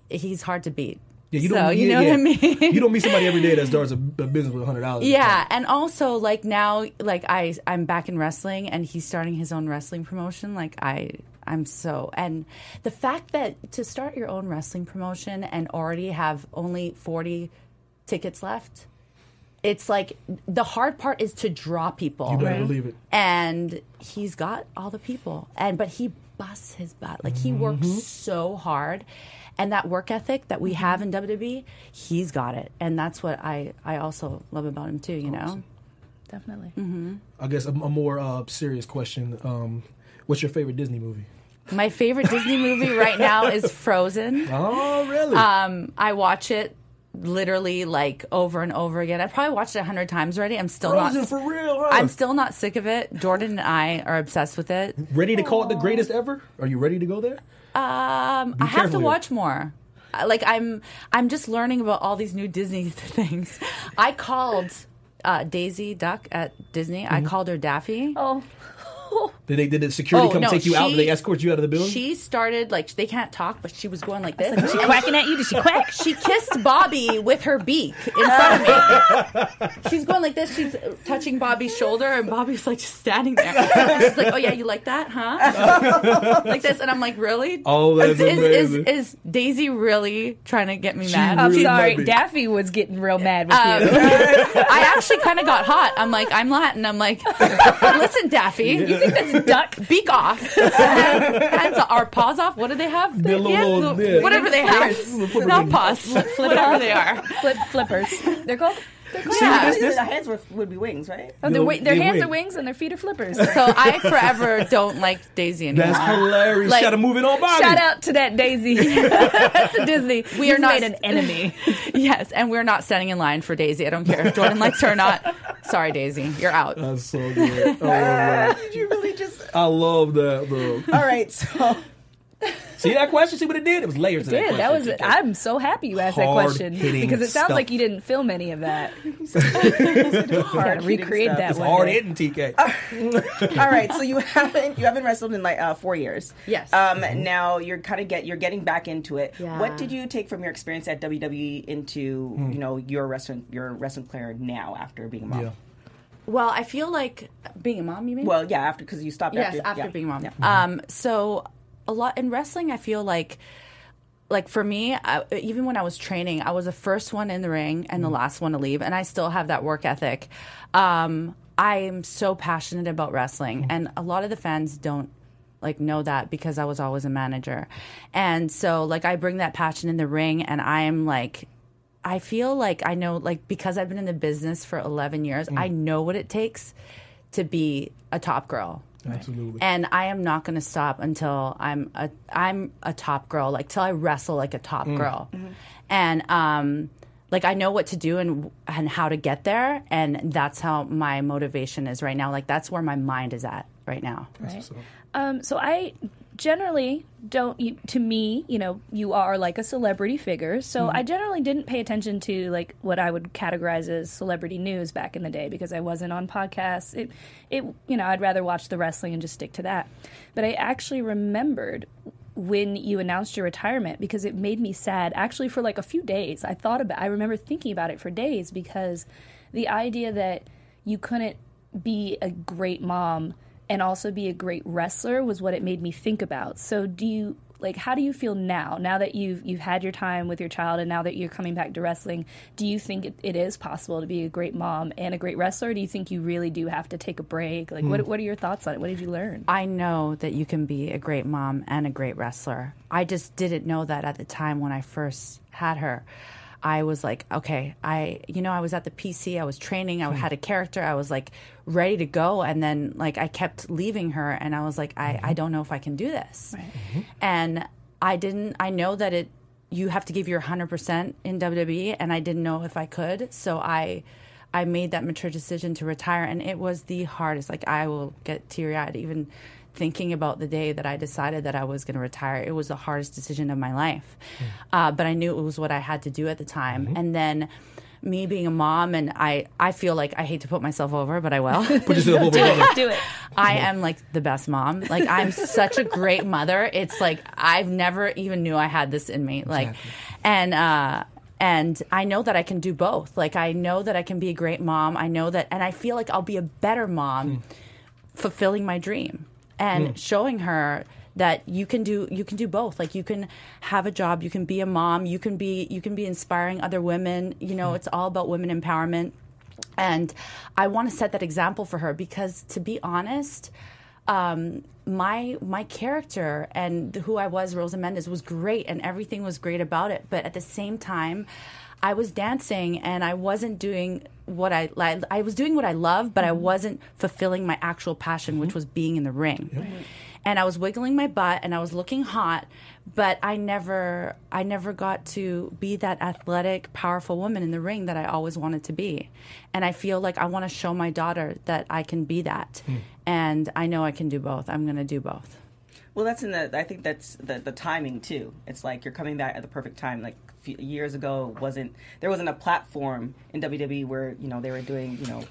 he's hard to beat. yeah, you don't you yeah, know yeah. what I mean? you don't meet somebody every day that starts a, a business with hundred dollars. Yeah, and also like now, like I I'm back in wrestling, and he's starting his own wrestling promotion. Like I I'm so and the fact that to start your own wrestling promotion and already have only 40 tickets left. It's like the hard part is to draw people You better believe it. and he's got all the people and but he busts his butt. Like he works so hard. And that work ethic that we have in WWE, he's got it. And that's what I, I also love about him too, you know? Definitely. I guess a, a more uh, serious question. Um, what's your favorite Disney movie? My favorite Disney movie right now is Frozen. Oh, really? Um, I watch it literally like over and over again. I probably watched it a hundred times already. I'm still Frozen not. for real, huh? I'm still not sick of it. Jordan and I are obsessed with it. ready to call it the greatest ever. Are you ready to go there? Um, I have to watch more. Like I'm, I'm just learning about all these new Disney things. I called uh, Daisy Duck at Disney. I Mm-hmm. called her Daffy. Oh, Did they did the security Oh, come no, take you out? Did she- they escort you out of the building? She started like they can't talk, but she was going like this. was she quacking at you? Did she quack? She kissed Bobby with her beak in front of me. She's going like this. She's touching Bobby's shoulder, and Bobby's like just standing there. And she's like, "Oh yeah, you like that, huh?" like this, and I'm like, "Really? Oh, that's is, is, is, is Daisy really trying to get me mad?" I'm really sorry. might be. Daffy was getting real mad with Um, you. I actually kind of got hot. I'm like, I'm Latin. I'm like, listen, Daffy, you think that's Duck. beak off, hands our paws off. What do they have? Their little- Yeah, little- the- yeah. whatever they have. Flipper Not paws, flip, whatever they are. Flip flippers. They're called. They're called Yeah. Usually the hands were, would be wings, right? Oh, their, their they hands wing. are wings and their feet are flippers. So I forever don't like Daisy anymore. That's hilarious. Like- Shout to moving on, Bobby. Shout out to that Daisy. to Disney. We You've are not- made an enemy. yes, and we're not standing in line for Daisy. I don't care if Jordan likes her or not. Sorry, Daisy, you're out. That's so good. I love that. Did you really just? I love that, bro. All right, so See that question? See what it did? It was layers to that Did question. that was? TK. I'm so happy you asked that question because it sounds stuff. like you didn't film any of that. Hard-hitting recreate stuff. that It's one. hard hitting, TK. all right, so you haven't you haven't wrestled in like uh, four years. Yes. Um. Now you're kind of get you're getting back into it. Yeah. What did you take from your experience at WWE into Hmm. you know your wrestling your wrestling career now after being a mom? Yeah. Well, I feel like being a mom. You mean? Well, yeah, after because you stopped. yes, after, after yeah. being a mom. Yeah. Um, so a lot in wrestling, I feel like, like for me, I, even when I was training, I was the first one in the ring and the mm. last one to leave, and I still have that work ethic. Um, I am so passionate about wrestling, mm. and a lot of the fans don't like know that because I was always a manager, and so like I bring that passion in the ring, and I'm like. I feel like I know, like, because I've been in the business for 11 years, I mm. know what it takes to be a top girl Absolutely. and I am not going to stop until I'm a I'm a top girl, like till I wrestle like a top girl, and um, like I know what to do and and how to get there, and that's how my motivation is right now. Like that's where my mind is at right now. Right. Um, so I generally don't. You, to me, you know, you are like a celebrity figure. So mm-hmm. I generally didn't pay attention to like what I would categorize as celebrity news back in the day because I wasn't on podcasts. It, it, you know, I'd rather watch the wrestling and just stick to that. But I actually remembered when you announced your retirement because it made me sad actually for like a few days i thought about i remember thinking about it for days because the idea that you couldn't be a great mom and also be a great wrestler was what it made me think about. So do you like how do you feel now? Now that you've you've had your time with your child and now that you're coming back to wrestling do you think it, it is possible to be a great mom and a great wrestler? Or do you think you really do have to take a break? Like what, hmm. what are your thoughts on it? What did you learn? I know that you can be a great mom and a great wrestler. I just didn't know that at the time when I first had her. I was like, okay, I, you know, I was at the PC, I was training, I hmm. had a character, I was like ready to go. And then, like, I kept leaving her, and I was like, I, I mm-hmm. don't know if I can do this. Mm-hmm. And I didn't, I know that it, you have to give your 100% in WWE, and I didn't know if I could. So I, I made that mature decision to retire, and it was the hardest. Like I will get teary eyed even thinking about the day that I decided that I was going to retire. It was the hardest decision of my life, uh, but I knew it was what I had to do at the time. And then me being a mom, and I, I feel like I hate to put myself over, but I will. Put yourself over brother. do it I am like the best mom. Like I'm such a great mother. It's like I've never even knew I had this in me. Like, and uh, and I know that I can do both. Like I know that I can be a great mom. I know that, and I feel like I'll be a better mom, fulfilling my dream and showing her that you can do you can do both. Like you can have a job you can be a mom you can be you can be inspiring other women. You know it's all about women empowerment. And I want to set that example for her because to be honest, um, my my character and who I was, Rosa Mendez, was great, and everything was great about it. But at the same time, I was dancing, and I wasn't doing what I like. I was doing what I love, but I mm-hmm. wasn't fulfilling my actual passion, which mm-hmm. was being in the ring. And I was wiggling my butt, and I was looking hot, but I never, I never got to be that athletic, powerful woman in the ring that I always wanted to be. And I feel like I want to show my daughter that I can be that, hmm. and I know I can do both. I'm going to do both. Well, that's in the. I think that's the the timing too. It's like you're coming back at the perfect time. Like a few years ago, wasn't there wasn't a platform in WWE where you know they were doing you know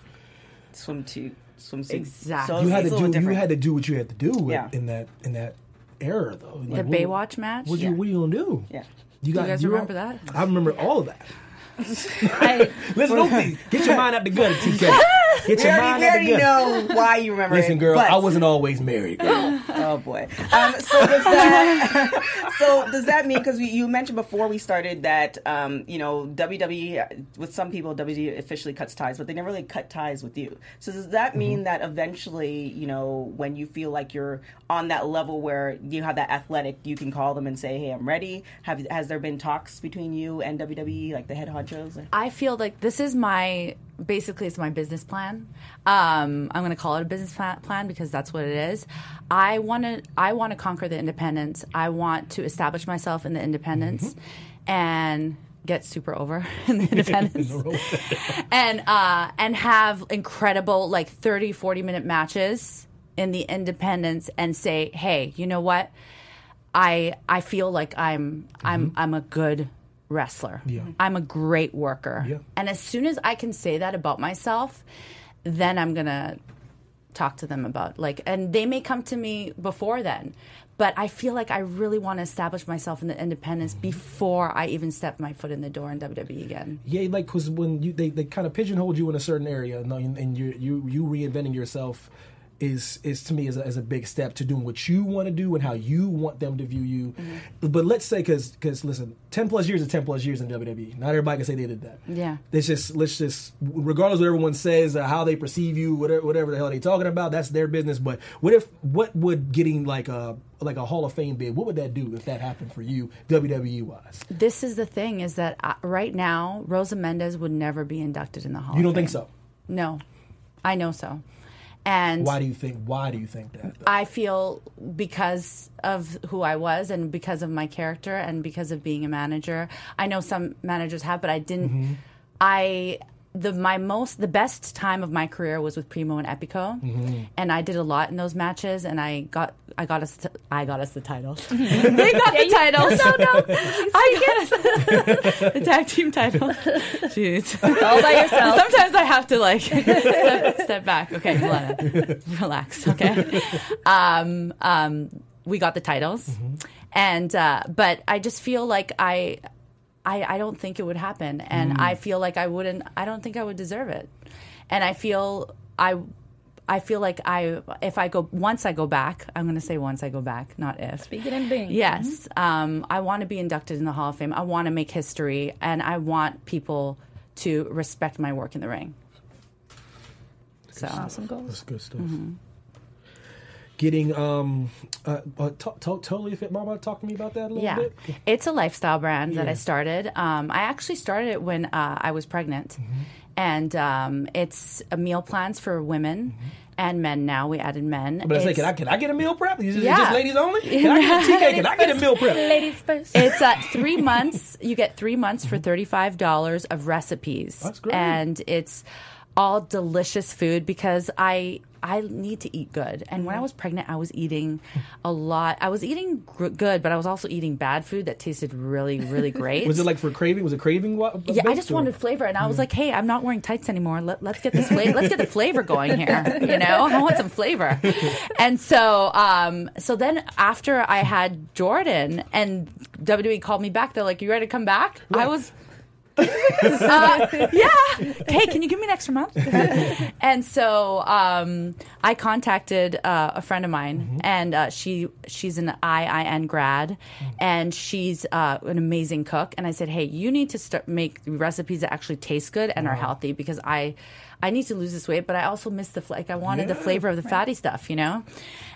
swim to swimsuit. Exactly. So you had to it's do little you had to do what you had to do Yeah. in that in that era though. The what- Baywatch match. What you what are you gonna do? Yeah. You you guys remember that? I remember all of that. I, Listen, don't think- get your mind out the gutter, TK. Get We your already, mind we already know why you remember Listen, it. girl, but- I wasn't always married. Girl. Oh boy. Um, so does that? so does that mean? Because you mentioned before we started that um, you know WWE with some people WWE officially cuts ties, but they never really cut ties with you. So does that mean that eventually, you know, when you feel like you're on that level where you have that athletic, you can call them and say, "Hey, I'm ready." Have has there been talks between you and WWE, like the head honchos? I feel like this is my basically it's my business plan. Um, I'm going to call it a business plan because that's what it is. I want to I want to conquer the independence. I want to establish myself in the independence and get super over in the independence and uh, and have incredible like 30 40 minute matches in the independence and say hey you know what I I feel like I'm I'm I'm a good wrestler. Yeah. Mm-hmm. I'm a great worker. Yeah. And as soon as I can say that about myself, then I'm going to talk to them about like and they may come to me before then. But I feel like I really want to establish myself in the independence mm-hmm. before I even step my foot in the door in WWE again. Yeah, like because when you they, they kind of pigeonhole you in a certain area, and, and you you you reinventing yourself is is to me is a, is a big step to doing what you want to do and how you want them to view you. But let's say because because listen, ten plus years is ten plus years in WWE. Not everybody can say they did that. Yeah. Let's just let's just regardless of what everyone says, uh, how they perceive you, whatever whatever the hell they talking about, that's their business. But what if what would getting like a like a Hall of Fame bid? What would that do if that happened for you, WWE wise? This is the thing is that uh, right now Rosa Mendez would never be inducted in the Hall You don't think so? No. I know so. And Why do you think? Why do you think that? though? I feel because of who I was and because of my character and because of being a manager. I know some managers have, but I didn't. Mm-hmm. I the my most the best time of my career was with Primo and Epico, Mm-hmm. and I did a lot in those matches, and I got I got us t- I got us the titles. they got the titles. No, no, I get the tag team titles. Jeez, all by yourself. Sometimes I have to like step, step back. Okay, Milena, relax. Okay. Um, um, we got the titles, and uh, but I just feel like I, I, I don't think it would happen, and I feel like I wouldn't. I don't think I would deserve it, and I feel I. I feel like I, if I go once I go back, I'm going to say once I go back, not if. Speaking in being. Yes, um, I want to be inducted in the Hall of Fame. I want to make history, and I want people to respect my work in the ring. So Awesome goals. That's good stuff. Mm-hmm. Getting um, uh, uh, to- to- totally fit. Mama, talk to me about that a little yeah, bit. it's a lifestyle brand that I started. Um, I actually started it when uh, I was pregnant, Mm-hmm. and um, it's a meal plans for women and men. Now we added men. Mm-hmm. But I say, can I can I get a meal prep? Is it Yeah. just ladies only? Can I get a TK? Can I get a meal prep? Ladies first. It's uh, three months. You get three months for thirty-five dollars of recipes. That's great. and it's all delicious food because I I need to eat good. And when I was pregnant, I was eating a lot. I was eating gr- good, but I was also eating bad food that tasted really really great. Was it like for craving? Was it craving? What? Yeah, I just wanted flavor, and I was like, "Hey, I'm not wearing tights anymore. Let, let's get this flavor. let's get the flavor going here. You know, I want some flavor." And so, um, so then after I had Jordan, and WWE called me back, they're like, "You ready to come back?" I was. Uh, yeah. Hey, can you give me an extra month? and so um, I contacted uh, a friend of mine, mm-hmm. and uh, she she's an IIN grad, mm-hmm. and she's uh, an amazing cook. And I said, hey, you need to start make recipes that actually taste good and wow. are healthy because I I need to lose this weight, but I also miss the like I wanted yeah, the flavor of the right. fatty stuff, you know.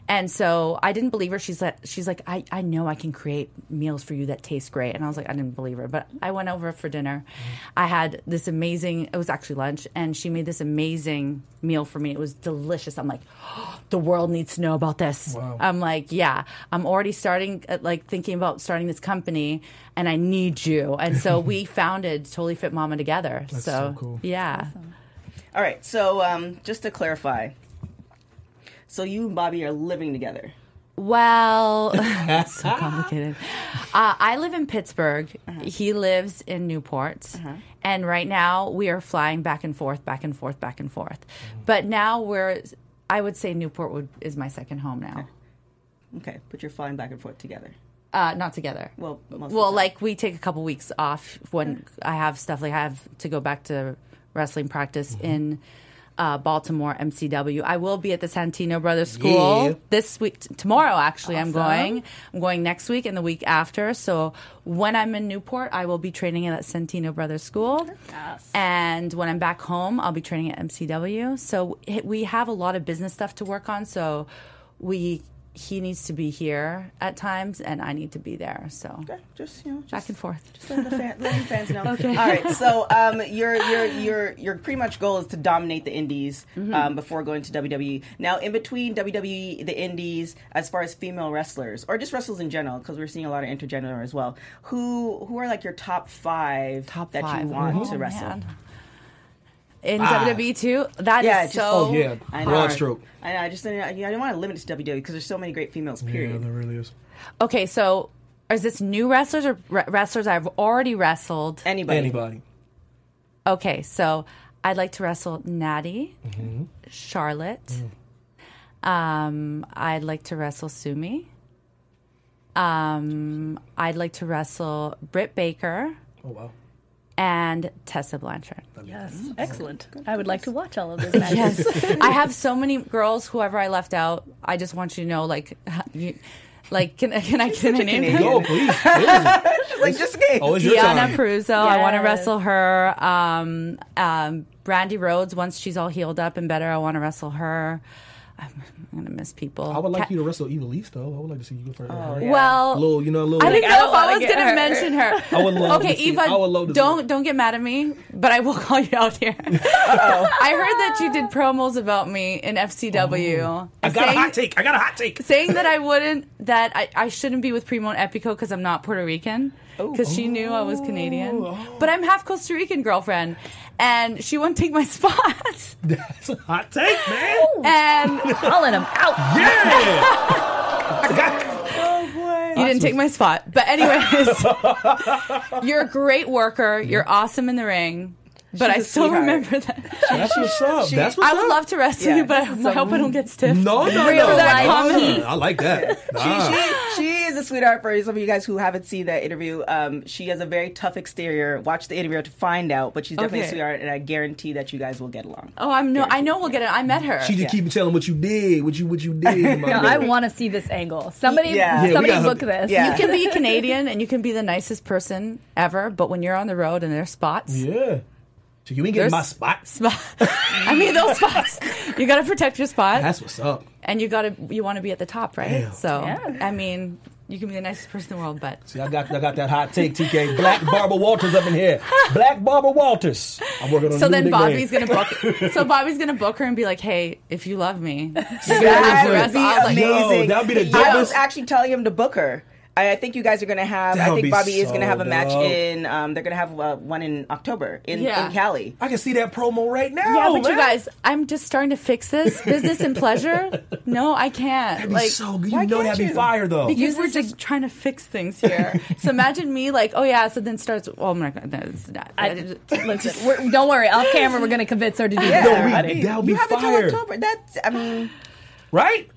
And so I didn't believe her. She's like, she's like, I, I know I can create meals for you that taste great. And I was like, I didn't believe her. But I went over for dinner. I had this amazing, it was actually lunch, and she made this amazing meal for me. It was delicious. I'm like, oh, the world needs to know about this. Wow. I'm like, yeah, I'm already starting, uh, like thinking about starting this company, and I need you. And so we founded Totally Fit Mama together. That's so, so cool. Yeah. Awesome. All right. So um, just to clarify, so you and Bobby are living together. Well, that's so complicated. Uh, I live in Pittsburgh. Uh-huh. He lives in Newport. Uh-huh. And right now we are flying back and forth, back and forth, back and forth. Mm-hmm. But now we're, I would say Newport would, is my second home now. Okay. okay. But you're flying back and forth together. Uh, not together. Well, well, like we take a couple weeks off when I have stuff. Like I have to go back to wrestling practice mm-hmm. in uh, Baltimore MCW. I will be at the Santino Brothers School yeah. this week. T- tomorrow, actually, awesome. I'm going. I'm going next week and the week after. So when I'm in Newport, I will be training at Santino Brothers School. Yes. And when I'm back home, I'll be training at MCW. So we have a lot of business stuff to work on. So we he needs to be here at times, and I need to be there. So okay, just you know, just, back and forth. Just let the, fan, let the fans know. okay. All right. So um, your your your your pretty much goal is to dominate the Indies mm-hmm. um, before going to WWE. Now, in between WWE, the Indies, as far as female wrestlers or just wrestlers in general, because we're seeing a lot of intergender as well. Who who are like your top five top that five. you want oh, to wrestle? Man in ah. WWE too. That yeah, is so. Oh yeah, I know. broad stroke. I know. I just I, I don't want to limit it to WWE because there's so many great females. Period. Yeah, there really is. Okay, so is this new wrestlers or re- wrestlers I've already wrestled? Anybody. Anybody. Okay, so I'd like to wrestle Natty, mm-hmm. Charlotte. Mm. Um, I'd like to wrestle Sumi. Um, I'd like to wrestle Britt Baker. Oh wow and Tessa Blanchard. Yes, excellent. I would like to watch all of this. yes, I have so many girls. Whoever I left out, I just want you to know, like. You, like, can, can I get a name? Go, please. like, just in case. Deonna Purrazzo. Yes. I want to wrestle her. Um, um, Brandi Rhodes, once she's all healed up and better, I want to wrestle her. I'm, gonna miss people. I would like you to wrestle Eva Ivelisse though. I would like to see you go for oh, her. Yeah. Well, a little, you know, a little. I didn't know if I was gonna her. mention her. I would love. Okay, to see, Eva, I would love to don't don't get mad at me, but I will call you out here. I heard that you did promos about me in FCW. Oh. I got saying, a hot take. I got a hot take. Saying that I wouldn't, that I, I shouldn't be with Primo and Epico because I'm not Puerto Rican Oh. because she knew I was Canadian. Oh. But I'm half Costa Rican, girlfriend, and she won't take my spot. That's a hot take, man. Oh. And calling him out. Yeah. I got. Oh boy. You didn't take my spot. But anyways, you're a great worker. You're awesome in the ring. But I still sweetheart. remember that. That's what's up. She, That's what's I would up. love to wrestle yeah, you, but I hope I don't get stiff. No, no, Real no. That no, I like that. Nah. She, she, she is a sweetheart for some of you guys who haven't seen that interview. Um, she has a very tough exterior. Watch the interview to find out, but she's definitely okay. a sweetheart, and I guarantee that you guys will get along. Oh, I'm no, I know we'll get it. I met her. She just yeah. keep telling what you did, what you what you did. no, I want to see this angle. Somebody, yeah. somebody book this. You can be Canadian and you can be the nicest person ever, but when you're on the road and there's spots, yeah. So you ain't getting my spot. Spot. I mean, those spots. You got to protect your spot. That's what's up. And you got to you want to be at the top, right? Damn. So yeah. I mean, you can be the nicest person in the world, but see, I got I got that hot take, TK. Black Barbara Walters up in here. Black Barbara Walters. I'm working on. So then Bobby's gonna book. so Bobby's gonna book her and be like, "Hey, if you love me, that would be amazing. Yo, that'd be the I was actually telling him to book her. I, I think you guys are going to have. That I think Bobby so is going to have a match dope. in. Um, they're going to have uh, one in October in, yeah. in Cali. I can see that promo right now. Yeah, but man. you guys, I'm just starting to fix this business and pleasure. No, I can't. That'd like, so good. You know that'd be fire though. Because we're just trying to fix things here. so imagine me like, oh yeah, so then starts. Oh my god, that. I, listen, don't worry. Off camera, we're going to convince her to do yeah. that. No, that would be you fire. October. That's. I mean, right.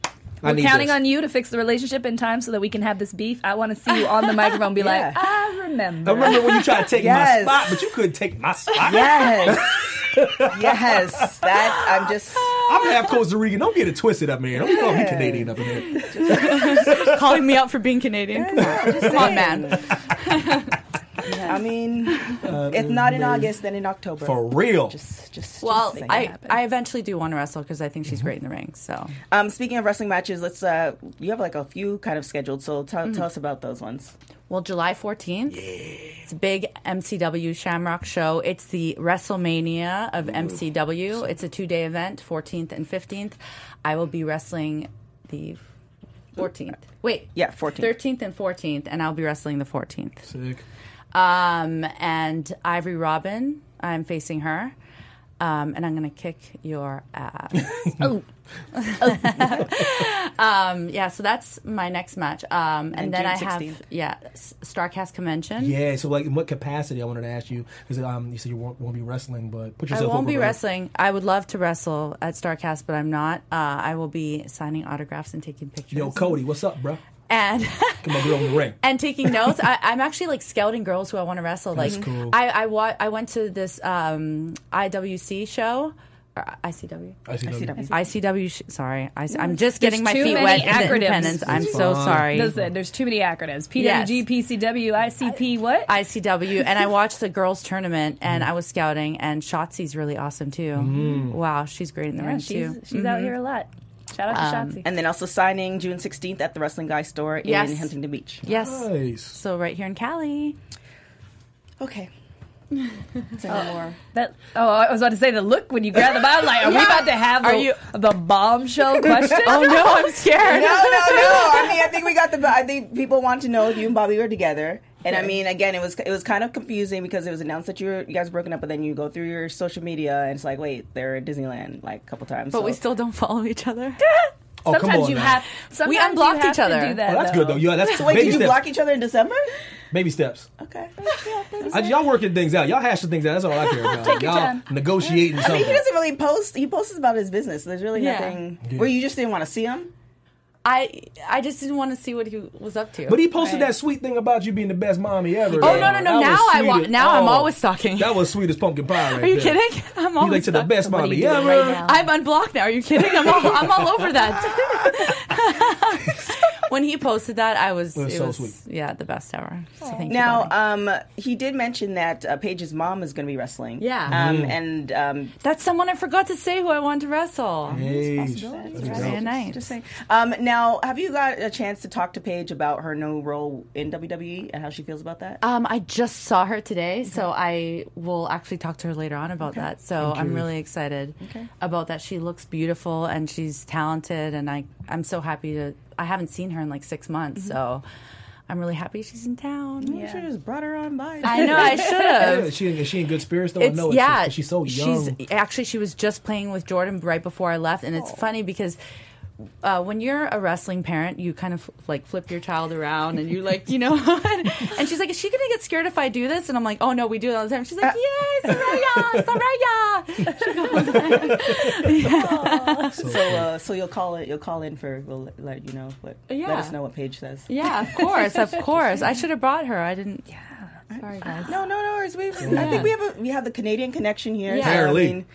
I We're counting this. on you to fix the relationship in time so that we can have this beef. I want to see you on the microphone be Yeah. like, I remember. I remember when you tried to take Yes. my spot, but you couldn't take my spot. Yes. yes. That I'm just. I'm half Costa Rican. Don't get it twisted up, man. Don't call me Canadian up in here. Calling me out for being Canadian. Come on, Come on man. I mean, if not in August, then in October. For real. Just, just. Well, just. I, I eventually do want to wrestle because I think she's great in the ring. So Um, speaking of wrestling matches, let's. Uh, you have like a few kind of scheduled, so tell Mm-hmm. tell us about those ones. Well, July 14th, yeah. it's a big MCW Shamrock show. It's the WrestleMania of MCW. It's a two day event, 14th and 15th. I will be wrestling the 14th. Wait. Yeah, 14th. 13th and 14th, and I'll be wrestling the 14th. Sick. Um, and Ivory Robin, I'm facing her. Um, and I'm going to kick your ass. Oh. um, yeah, so that's my next match. Um, and, And then June I have, yeah, Starcast Convention. Yeah, so like in what capacity I wanted to ask you because um, you said you won't, won't be wrestling, but put yourself I won't be for- wrestling. I would love to wrestle at Starcast, but I'm not. Uh, I will be signing autographs and taking pictures. Yo, Cody, what's up, bro? And Come on, girl in the ring. and taking notes. I, I'm actually like scouting girls who I want to wrestle. Like cool. I I, wa- I went to this um, IWC show. Or ICW. ICW. ICW. Sh- sorry, I, am just getting my feet wet. in the acronyms. I'm so sorry. Listen, there's too many acronyms. Yes. PWG, PCW, ICP, what? ICW, and I watched the girls' tournament, and I was scouting, and Shotzi's really awesome too. Mm-hmm. Wow, she's great in the yeah, ring she's too. she's out here a lot. Shout out to um, Shotzi. And then also signing June 16th at the Wrestling Guy store in Huntington Beach. Yes. Nice. So right here in Cali. Okay. Say no oh, more. That oh, I was about to say the look when you grab the bottle. Like, are we about to have the, you- the bombshell question? Oh no, I'm scared. No, no, no. I mean, I think we got the. I think people want to know if you and Bobby were together. And I mean, again, it was it was kind of confusing because it was announced that you were, you guys broken up, but then you go through your social media and it's like, wait, they're at Disneyland like a couple times. But so. we still don't follow each other. Oh, oh, come Sometimes on you now. have. Sometimes you unblocked have each to other. Do that, Oh, that's good though. Yeah, that's So wait, did you steps. block each other in December? Baby steps. Okay. I, y'all working things out. Y'all hashing things out. That's all I care about. Take y'all time. negotiating I mean, he doesn't really post. He posts about his business. There's really Yeah. nothing. Yeah. Where you just didn't want to see him. I I just didn't want to see what he was up to. But he posted Right. that sweet thing about you being the best mommy ever. Oh, no, no, no. That Now I sweet want- as- now I'm oh, always stalking. That was sweet as pumpkin pie. Right Are you there. kidding? I'm He's always like to the best What mommy ever. right? I'm unblocked now. Are you kidding? I'm all, I'm all over that. when he posted that, I was, It was so sweet. yeah, the best ever. So thank Now, you. Bobby. um, he did mention that uh, Paige's mom is going to be wrestling. Yeah. Um, Mm. and um, That's someone I forgot to say who I wanted to wrestle. Hey, Friday night. just saying. Um, now, have you got a chance to talk to Paige about her new role in WWE and how she feels about that? Um, I just saw her today, so I will actually talk to her later on about that. So I'm really excited about that. She looks beautiful and she's talented, and I I'm so happy to. I haven't seen her in like six months, mm-hmm. so I'm really happy she's in town. You should have just brought her on by. I know I should have. Is she, is she in good spirits though? It's no, it's yeah. just- she's so young. She's actually she was just playing with Jordan right before I left, and it's oh. funny because. Uh, when you're a wrestling parent, you kind of like flip your child around, and you're like, you know. and she's like, "Is she gonna get scared if I do this?" And I'm like, "Oh no, we do it all the time." She's like, "Yes, Soraya, Soraya." so, uh, so you'll call it. You'll call in for. We'll let, let you know what. Let us know what Paige says. yeah, of course, of course. I should have brought her. I didn't. Yeah, sorry guys. No, no, no. worries. We, I think we have a we have the Canadian connection here. Yeah. so, I mean,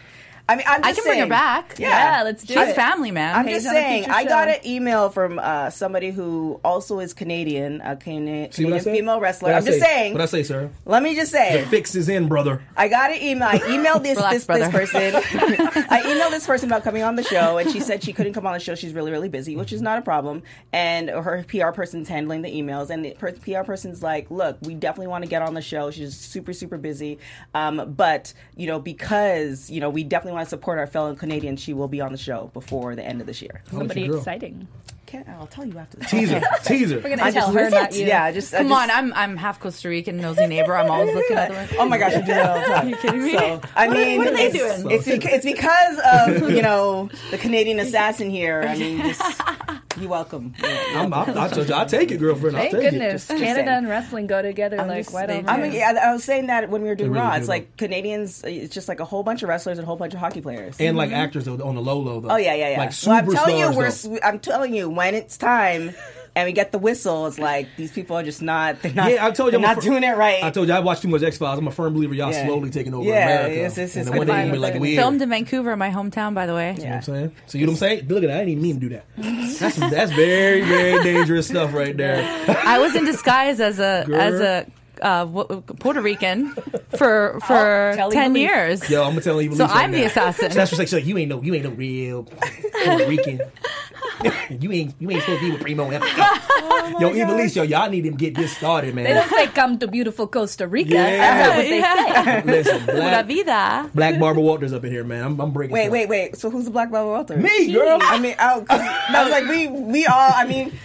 I mean, I'm I just can bring her back. Yeah, let's do She's it. She's family, man. I'm Paige just saying, future I got an email from uh, somebody who also is Canadian, a Cana- See Canadian female wrestler. What I I'm just say? saying. What I say, sir? Let me just say, The fix is in, brother. I got an email. I emailed this Relax, this, this person. I emailed this person about coming on the show, and she said she couldn't come on the show. She's really, really busy, which is not a problem. And her PR person's handling the emails, and the PR person's like, "Look, we definitely want to get on the show. She's super, super busy, um, but you know, because you know, we definitely want to support our fellow Canadians. She will be on the show before the end of this year. Somebody exciting. Can't, I'll tell you after. This. Teaser, teaser. We're gonna I tell just her, with not you. Yeah, just I Come just- on, I'm I'm half Costa Rican, nosy neighbor. I'm always looking at the Oh my gosh, you do that all the time. Are you kidding me? So, I mean, what are they it's, doing? It's, it's because of you know the Canadian assassin here. I mean, just You're welcome. I'm, I'm, I told you, I'll take it, girlfriend. I'll Thank take goodness, it. Canada and wrestling go together I'm like just white on saying- I mean, yeah, I was saying that when we were doing really Raw, do, it's though. like Canadians. It's just like a whole bunch of wrestlers and a whole bunch of hockey players. And like mm-hmm. actors on the low low though. oh yeah, yeah, yeah. Like well, I'm telling you, superstars, we're. though. s- I'm telling you, when it's time. And we get the whistle. It's like these people are just not. They're not. Yeah, I told you, they're I'm not fir- doing it right. I told you I watched too much X Files. I'm a firm believer y'all Yeah. slowly taking over Yeah, America. it's- it's- and it's one day fine you're gonna be like it. we Filmed in Vancouver, my hometown, by the way. You know what I'm saying? So you know what I'm saying? Look at that. I didn't even mean to do that. That's that's very very dangerous stuff right there. I was in disguise as a Girl. as a uh, w- Puerto Rican for for tell ten years. Yo, I'm gonna tell you. So I'm the assassin. So that's what's like. She's like, you ain't no, you ain't no real Puerto Rican. you ain't, you ain't supposed to be with Primo. Oh yo, Ivelisse, yo, y'all need to get this started, man. They don't say come to beautiful Costa Rica. Yeah. That's not what they Yeah. say. Listen, Pura black, vida. black Barbara Walters up in here, man. I'm, I'm breaking. wait, stuff. wait, wait. So who's the Black Barbara Walters? Me, girl. I mean, I, I was like, we, we all. I mean,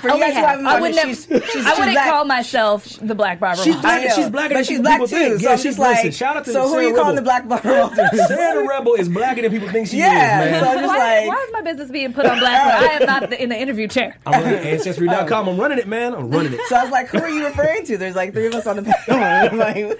for you we guys who have- haven't I wouldn't, she's, have- she's, I wouldn't black. call myself the Black Barbara. She's Walters. black. She's blacker but than she's people black too. think. So Yeah, I'm she's like, listen, shout out to so who are Sarah you calling the Black Barbara Walters? Sarah Rebel is blacker than people think she Yeah, is, man. so I'm just Why, like, why is my business being put on blast when I am not the, in the interview chair? I'm running Ancestry.com. I'm running it, man. I'm running it. So I was like, who are you referring to? There's like three of us on the panel. I'm like,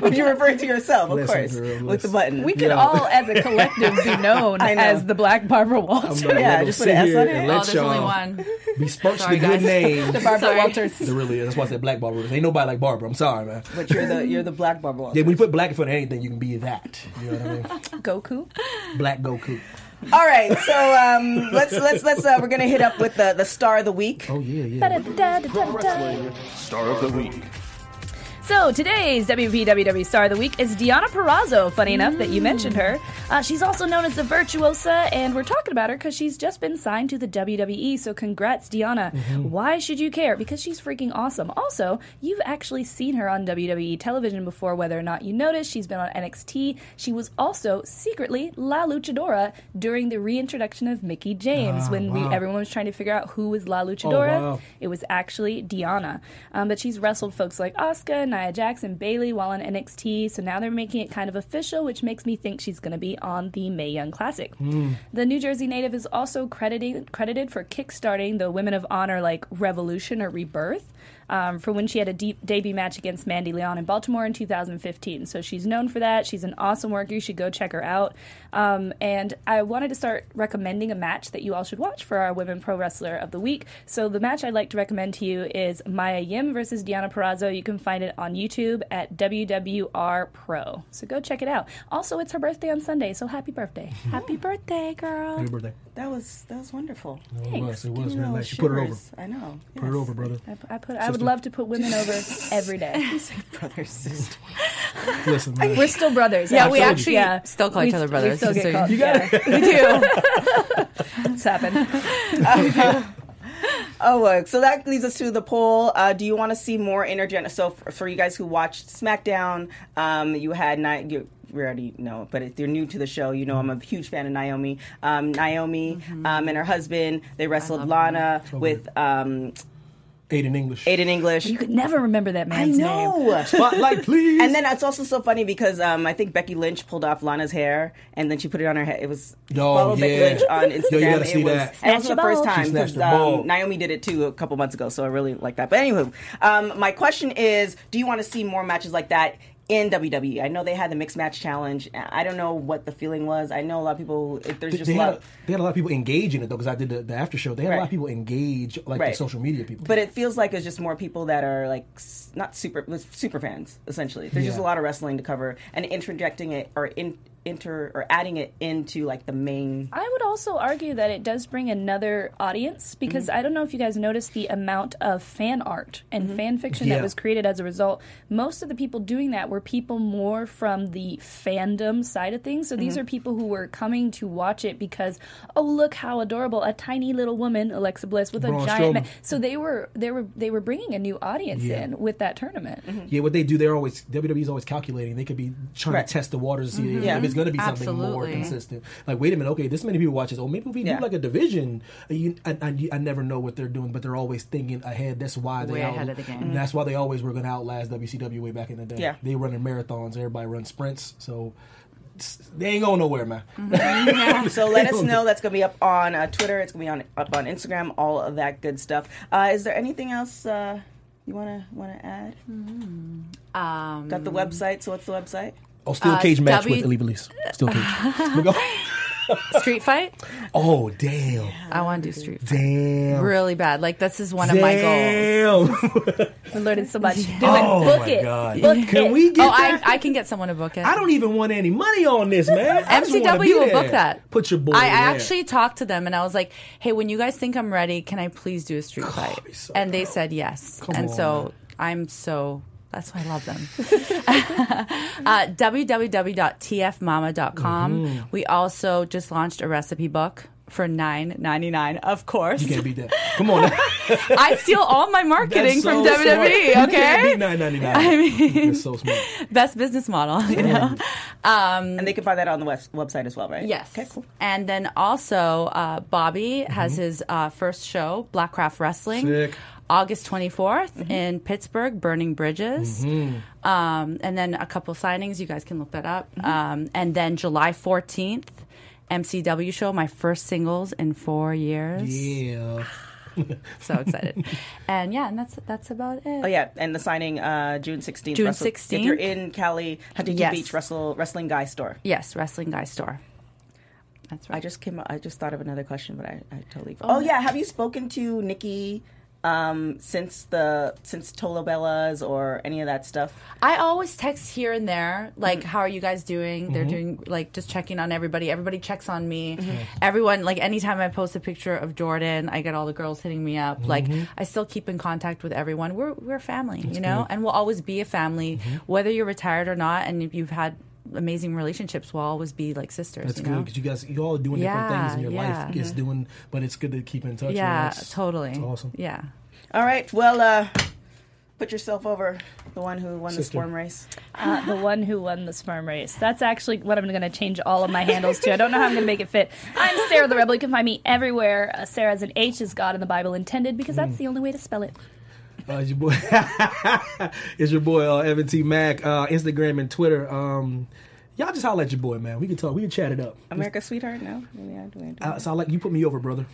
but you're referring to yourself, of course, with the button. We could all, as a collective, be known as the Black Barbara Walters. I'm Yeah, just put an S on it. and Oh, let there's only y'all one. besmirch Sorry, the good guys. name. Barbara Sorry. Walters. There really is. That's why I said Black Barbara. Ain't nobody like Barbara. I'm sorry, man. but you're the you're the Black Barbara Walters. Yeah, when you put black in front of anything, you can be that. You know what I mean? Goku. Black Goku. All right, so um, let's let's let's uh, we're gonna hit up with the the star of the week. Oh yeah, yeah. Pro Wrestling Star of the Week. So today's WPWW Star of the Week is Deonna Purrazzo. Funny enough that you mentioned her. Uh, she's also known as the Virtuosa, and we're talking about her because she's just been signed to the WWE. So congrats, Deonna. Why should you care? Because she's freaking awesome. Also, you've actually seen her on WWE television before, whether or not you noticed. She's been on NXT. She was also secretly La Luchadora during the reintroduction of Mickie James Ah, when we, everyone was trying to figure out who was La Luchadora. wow. It was actually Deonna. Um, but she's wrestled folks like Asuka, Nia Jax, and Bayley while on NXT. So now they're making it kind of official, which makes me think she's going to be on the Mae Young Classic. Hmm. The New Jersey native is also credited credited for kickstarting the Women of Honor like revolution or rebirth. Um, for when she had a deep debut match against Mandy Leon in Baltimore in 2015. So she's known for that. She's an awesome worker. You should go check her out. Um, and I wanted to start recommending a match that you all should watch for our Women Pro Wrestler of the Week. So the match I'd like to recommend to you is Mia Yim versus Deonna Purrazzo. You can find it on YouTube at WWR Pro. So go check it out. Also, it's her birthday on Sunday, so happy birthday. happy birthday, girl. Happy birthday. That was that was wonderful. It was. It was Giving me really nice. You put it over. I know. Put it over, brother. I, I put. I would love to put women over every day. brother sister. Listen, man. We're still brothers. Yeah, we actually Yeah. still call We each other st- brothers. We still get so called. you- yeah, We do. it's happened. Oh, look. so that leads us to the poll. Uh, do you want to see more intergender? So for, for you guys who watched SmackDown, um, you had Ni- you, we already know, but if you're new to the show, you know I'm a huge fan of Naomi. Um, Naomi um, and her husband they wrestled Lana So with um, Aiden English. Aiden English. You could never remember that I man's name. know. Spotlight, please. And then it's also so funny because um, I think Becky Lynch pulled off Lana's hair and then she put it on her head. It was Oh, follow Becky yeah. Lynch on Instagram. Yo, you gotta it see was, that. And it was the your first time because um, Naomi did it too a couple months ago. So I really like that. But anywho, um, my question is: Do you want to see more matches like that? In WWE, I know they had the mixed match challenge. I don't know what the feeling was. I know a lot of people. There's just they a had lot, a, they had a lot of people engage in it though because I did the, the after show. They had a lot of people engage, like the social media people. But it feels like it's just more people that are like not super super fans essentially. There's just a lot of wrestling to cover and interjecting it or in, inter or adding it into like the main. I would also argue that it does bring another audience because Mm-hmm. I don't know if you guys noticed the amount of fan art and fan fiction Yeah. that was created as a result. Most of the people doing that were people more from the fandom side of things. So these Mm-hmm. are people who were coming to watch it because, oh look how adorable a tiny little woman Alexa Bliss with Braun a giant. Strowman. Man. So they were they were they were bringing a new audience Yeah. in with that tournament. yeah, what they do, they're always WWE's always calculating. They could be trying Right. to test the waters to see Yeah. if it's going to be something more consistent. Like, wait a minute, okay, this many people watch this. Oh, maybe if we Yeah. do like a division. You, I, I, I never know what they're doing, but they're always thinking ahead. That's why they Way out- ahead of the game. That's why they always were going to outlast WCW way back in the day. Yeah. they running marathons. Everybody runs sprints. So they ain't going nowhere, man. So let us know. That's going to be up on uh, Twitter. It's going to be on up on Instagram. All of that good stuff. Uh, is there anything else uh, you want to want to add? Um, Got the website. So what's the website? Oh, steel Uh, cage match W- with Ivelisse. Steel cage. Street Fight. Oh damn, I want to do Street Fight damn, really bad. Like this is one of my goals. Damn. We're learning so much. Do Oh, it. Book my it. God. Book Can it. we get Oh, I? I can get someone to book it. I don't even want any money on this, man. I just be MCW will there. book that. Put your boy. I, I actually talked to them and I was like, "Hey, when you guys think I'm ready, can I please do a street fight?" so and they said yes. Come and on, so man. I'm so that's why I love them. uh, www.tfmama.com. Mm-hmm. We also just launched a recipe book for nine ninety nine. Of course, You can't beat that. Come on. I steal all my marketing That's from so WWE. smart. You can't Okay, beat nine ninety nine. I mean- That's so smart. best business model. You know. Um, And they can find that on the web- website as well, right? Yes. Okay, cool. And then also, uh, Bobby has Mm-hmm. his uh, first show, Blackcraft Wrestling, Sick. August 24th Mm-hmm. in Pittsburgh, Burning Bridges. Mm-hmm. Um, and then a couple signings. You guys can look that up. Mm-hmm. Um, and then July 14th, MCW show, my first singles in four years. Yeah. So excited. and yeah, and that's that's about it. Oh yeah, and the signing uh, June sixteenth. June If 16th. you're in Cali, Huntington Yes. Beach, Wrestle Wrestling Guy store. Yes, Wrestling Guy Store. That's right. I just came. I just thought of another question, but I, I totally. Forgot. Oh, yeah, have you spoken to Nikki um, since the since Total Bellas or any of that stuff? I always text here and there, like, Mm-hmm. how are you guys doing? They're doing, like, just checking on everybody. Everybody checks on me. Mm-hmm. Everyone, like, anytime I post a picture of Jordan, I get all the girls hitting me up. Like, Mm-hmm. I still keep in contact with everyone. We're, we're a family, you know? good. And we'll always be a family, Mm-hmm. whether you're retired or not. And if you've had amazing relationships, we'll always be like sisters, That's you good because you guys, you all are doing different things in your yeah. life. It's doing, but it's good to keep in touch. man. yeah, That's- totally. That's awesome. Yeah. All right, well, uh, put yourself over the one who won the Sister. swarm race. Uh, the one who won the sperm race. That's actually what I'm going to change all of my handles to. I don't know how I'm going to make it fit. I'm Sarah the Rebel. You can find me everywhere. Uh, Sarah as an H is God in the Bible intended because that's the only way to spell it. Uh, it's your boy, it's your boy uh, Evan T Mac, uh, Instagram and Twitter. Um, y'all just holler at your boy, man. We can talk. We can chat it up. America's sweetheart. No, yeah, do I do Uh, so I like you put me over, brother.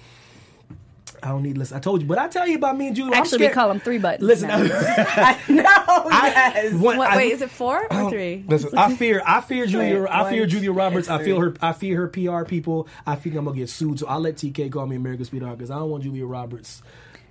I don't need listen. I told you, but I tell you about me and Julie. I'm Actually, we call them three buttons. Listen, now. no, yes. one- What, I- wait, is it four or three? Listen, I fear, I fear Julia, Wait, I fear one, Julia Roberts. I it's feel her, I fear her PR people. I think I'm gonna get sued. So I'll let TK call me America's sweetheart because I don't want Julia Roberts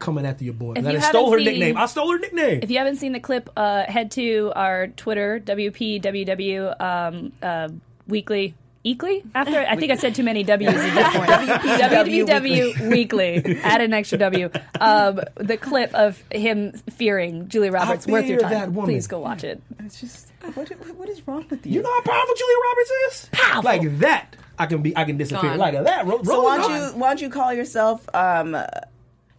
coming after your boy. If I you done stole her seen- nickname. I stole her nickname. If you haven't seen the clip, uh, head to our Twitter, WPWW um, uh, Weekly. Eekly? After I think I said too many W's at this point. WPW Weekly. Add an extra W. Um, the clip of him fearing Julia Roberts. Worth your time. that woman. Please go watch it. It's just what, what is wrong with you? you know how powerful Julia Roberts is? Powerful. Like that. I can be. I can disappear Gone. like that. Ro- so why don't you why don't you call yourself um,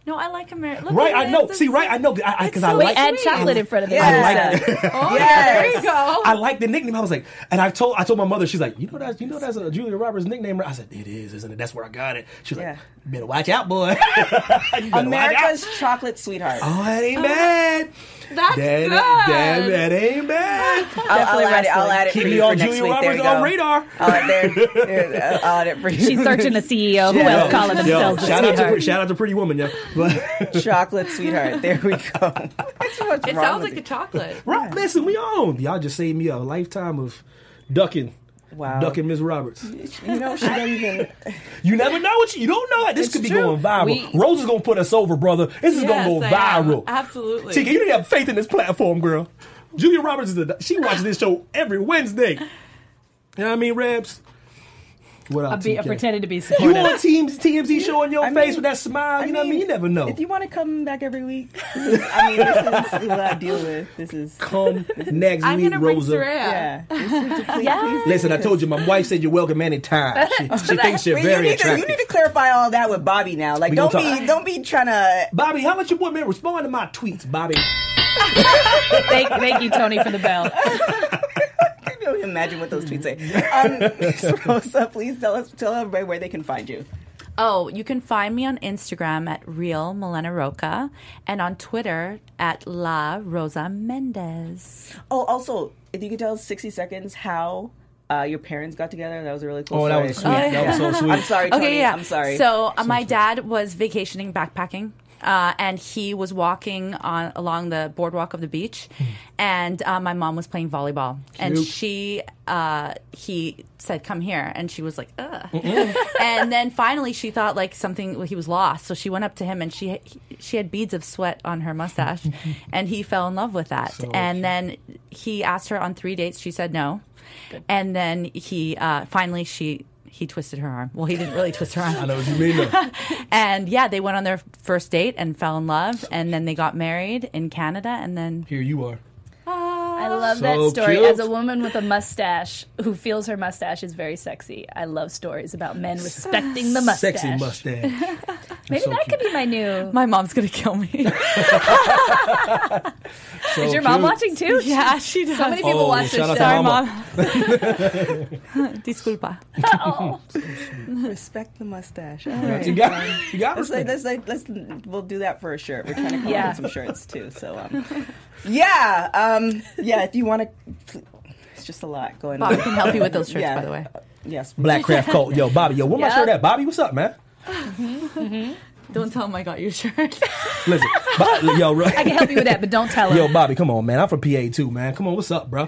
No, I like America. Right, I know. See, right, I know. Because I, so Wait, like. add chocolate in front of it. Yeah. I like it. Oh, yeah, Yes. there you go. I like the nickname. I was like, and I told I told my mother, she's like, you know that you know that's a Julia Roberts nickname. I said, it is, isn't it? That's where I got it. She's like, Yeah. better watch out, boy. You better watch out. America's chocolate sweetheart. Oh, that ain't oh, bad. That's that, good. That, that ain't bad. I'll, I'll Definitely add it. I'll add it Keep for me you on for next Julia week. Roberts there on radar. I'll add, there, there, I'll add it for you. She's searching the CEO. Who else calling themselves a shout out to sweetheart? shout out to Pretty Woman, yeah. But chocolate sweetheart. There we go. What's wrong It with sounds like you? a chocolate. right, listen, we on. Y'all just saved me a lifetime of ducking. Wow. Ducking Miss Roberts. You know, she don't even. You never know what you, you don't know. This It's could be true. going viral. We- Rose is gonna put us over, brother. This is Yes, gonna go I am. viral. Absolutely. TK, you need to have faith in this platform, girl. Julia Roberts is a she watches this show every Wednesday. You know what I mean, Rebs? What up, I'm, be, I'm pretending to be You supportive. on Teams TMZ showing your I face mean- with that smile? You know what I mean? You never know. If you want to come back every week, I mean, this is, this is what I deal with. This is. Come next I'm week, bring Rosa. Yeah. This is- please- Yeah. Listen, I told you, my wife said you're welcome anytime. She, she thinks you're Wait, you, very need to, you need to clarify all that with Bobby now. Like, We don't be, don't be trying to. Bobby, how about your boy, man? Respond to my tweets, Bobby. thank, thank you, Tony, for the bell. I can only imagine what those tweets say. Um, Miss Rosa, please tell us, tell everybody where they can find you. Oh, you can find me on Instagram at real Milena Roucka and on Twitter at La Rosa Mendez. Oh, also, if you could tell us 60 seconds how uh, your parents got together. That was a really cool. Oh, that was sweet. That was so sweet. I'm sorry, Tony. Okay, yeah. I'm sorry. So uh, my dad was vacationing, backpacking. Uh, and he was walking on along the boardwalk of the beach, and uh, my mom was playing volleyball, and Cute. she uh, he said, "Come here," and she was like, "Ugh," and then finally she thought like something he was lost, so she went up to him and she she had beads of sweat on her mustache, and he fell in love with that, So and then he asked her on three dates, she said no, and then he uh, finally she. He twisted her arm. Well, he didn't really twist her arm. I know what you mean. And yeah, they went on their first date and fell in love, and then they got married in Canada, and then Here you are. Ah. I love So that story. cute. As a woman with a mustache who feels her mustache is very sexy, I love stories about men respecting the mustache. Sexy mustache. Maybe so that cute. could be my new. my mom's gonna kill me. So Is your mom cute. watching too? yeah, she does. So many people Oh, watch this show. Sorry, mom. Disculpa. Oh. respect the mustache. All You right. got, you got Let's, like, let's, like, let's we'll do that for a shirt. We're trying to come Yeah. up with some shirts too. So um, yeah, um, yeah. If you want to, it's just a lot going on. Bobby on. can help you with those shirts, Yeah. by the way. Yes, Blackcraft Cult. Yo, Bobby. Yo, where my Yeah. shirt at? Bobby, what's up, man? 嗯 哼 Don't tell him I got your shirt. Listen, Bo- yo, ro- I can help you with that, but don't tell her. yo, Bobby, come on, man. I'm from PA too, man. Come on, what's up, bro?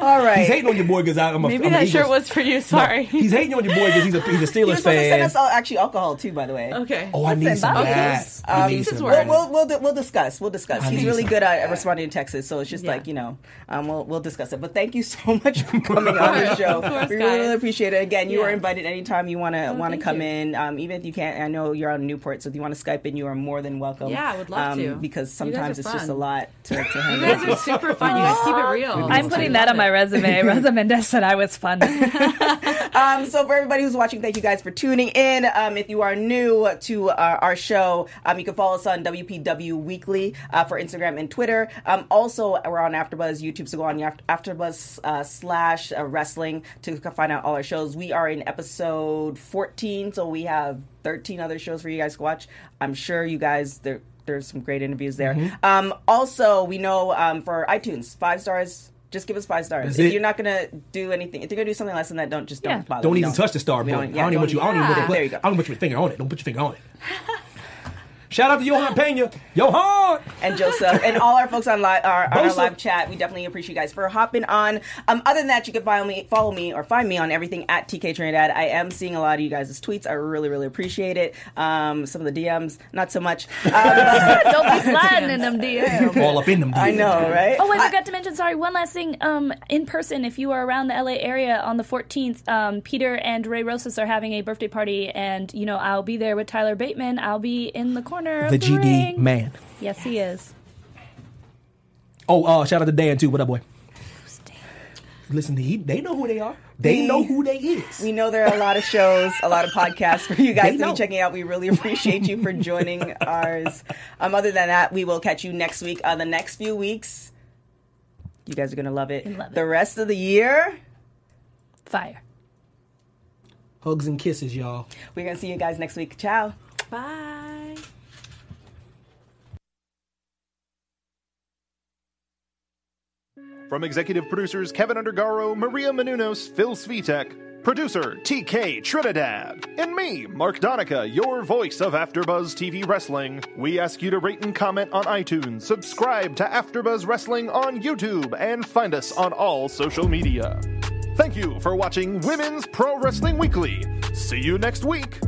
All right. He's hating on your boy because I'm a. Maybe I'm a that shirt Eagles- was for you. No, Sorry. he's hating on your boy because he's a he's a He was Steelers to send fan. us all actually alcohol too, by the way. okay. Oh, I need Listen, some of Bobby that. is- I um, need some where- of We'll, that. we'll, we'll, we'll discuss. We'll discuss. I He's really some. good at responding to Texas, so it's just Yeah. like you know, um, we'll we'll discuss it. But thank you so much for coming on the show. course, we really, really appreciate it. Again, you Yeah. are invited anytime you want to want to come you. in. Um, even if you can't, I know you're out in Newport, so if you want to Skype in, you are more than welcome. Yeah, I would love um, to. because sometimes are it's just a lot to, to You guys are super fun. You guys keep it real. I'm putting that on my resume. Rosa Mendes said I was fun. Um, so for everybody who's watching, thank you guys for tuning in. Um, if you are new to uh, our show, um, you can follow us on WPW Weekly uh, for Instagram and Twitter. Um, also, we're on AfterBuzz YouTube, so go on AfterBuzz uh, slash uh, Wrestling to find out all our shows. We are in episode 14, so we have 13 other shows for you guys to watch. I'm sure you guys there. There's some great interviews there. Mm-hmm. Um, also, we know um, for iTunes, five stars. Just give us five stars. That's if it. you're not gonna do anything, if you're gonna do something less than that, don't just don't bother. Don't even touch the star button. don't- I don't even want you. I don't even want to put. There you go. I don't put your finger on it. Don't put your finger on it. Shout out to Johan Pena. Johan. and Joseph and all our folks on, li- our, on our live chat. We definitely appreciate you guys for hopping on. Um, other than that, you can follow me, follow me, or find me on everything at TK Trinidad. I am seeing a lot of you guys' tweets. I really, really appreciate it. Um, some of the DMs, not so much. Um, don't be sliding in them DMs. All up in them. I know, right? Oh, I forgot to mention. Sorry, one last thing. Um, in person, if you are around the LA area on the 14th, um, Peter and Ray Rosas are having a birthday party, and you know I'll be there with Tyler Bateman. I'll be in the corner of The the, GD ring. man. Yes, he is. Oh, uh, shout out to Dan too. What up, boy? Listen, he, they know who they are. They We- know who they is. We know there are a lot of shows, a lot of podcasts for you They guys to know. be checking out. We really appreciate you for joining ours. Um, other than that, we will catch you next week. Uh, the next few weeks, you guys are gonna love it. Love it. The rest of the year, Fire. Hugs and kisses, y'all. we're gonna see you guys next week. Ciao. Bye. From executive producers Kevin Undergaro, Maria Menounos, Phil Svitek, producer TK Trinidad, and me, Mark Donica, your voice of AfterBuzz TV Wrestling, we ask you to rate and comment on iTunes, subscribe to AfterBuzz Wrestling on YouTube, and find us on all social media. Thank you for watching Women's Pro Wrestling Weekly. See you next week.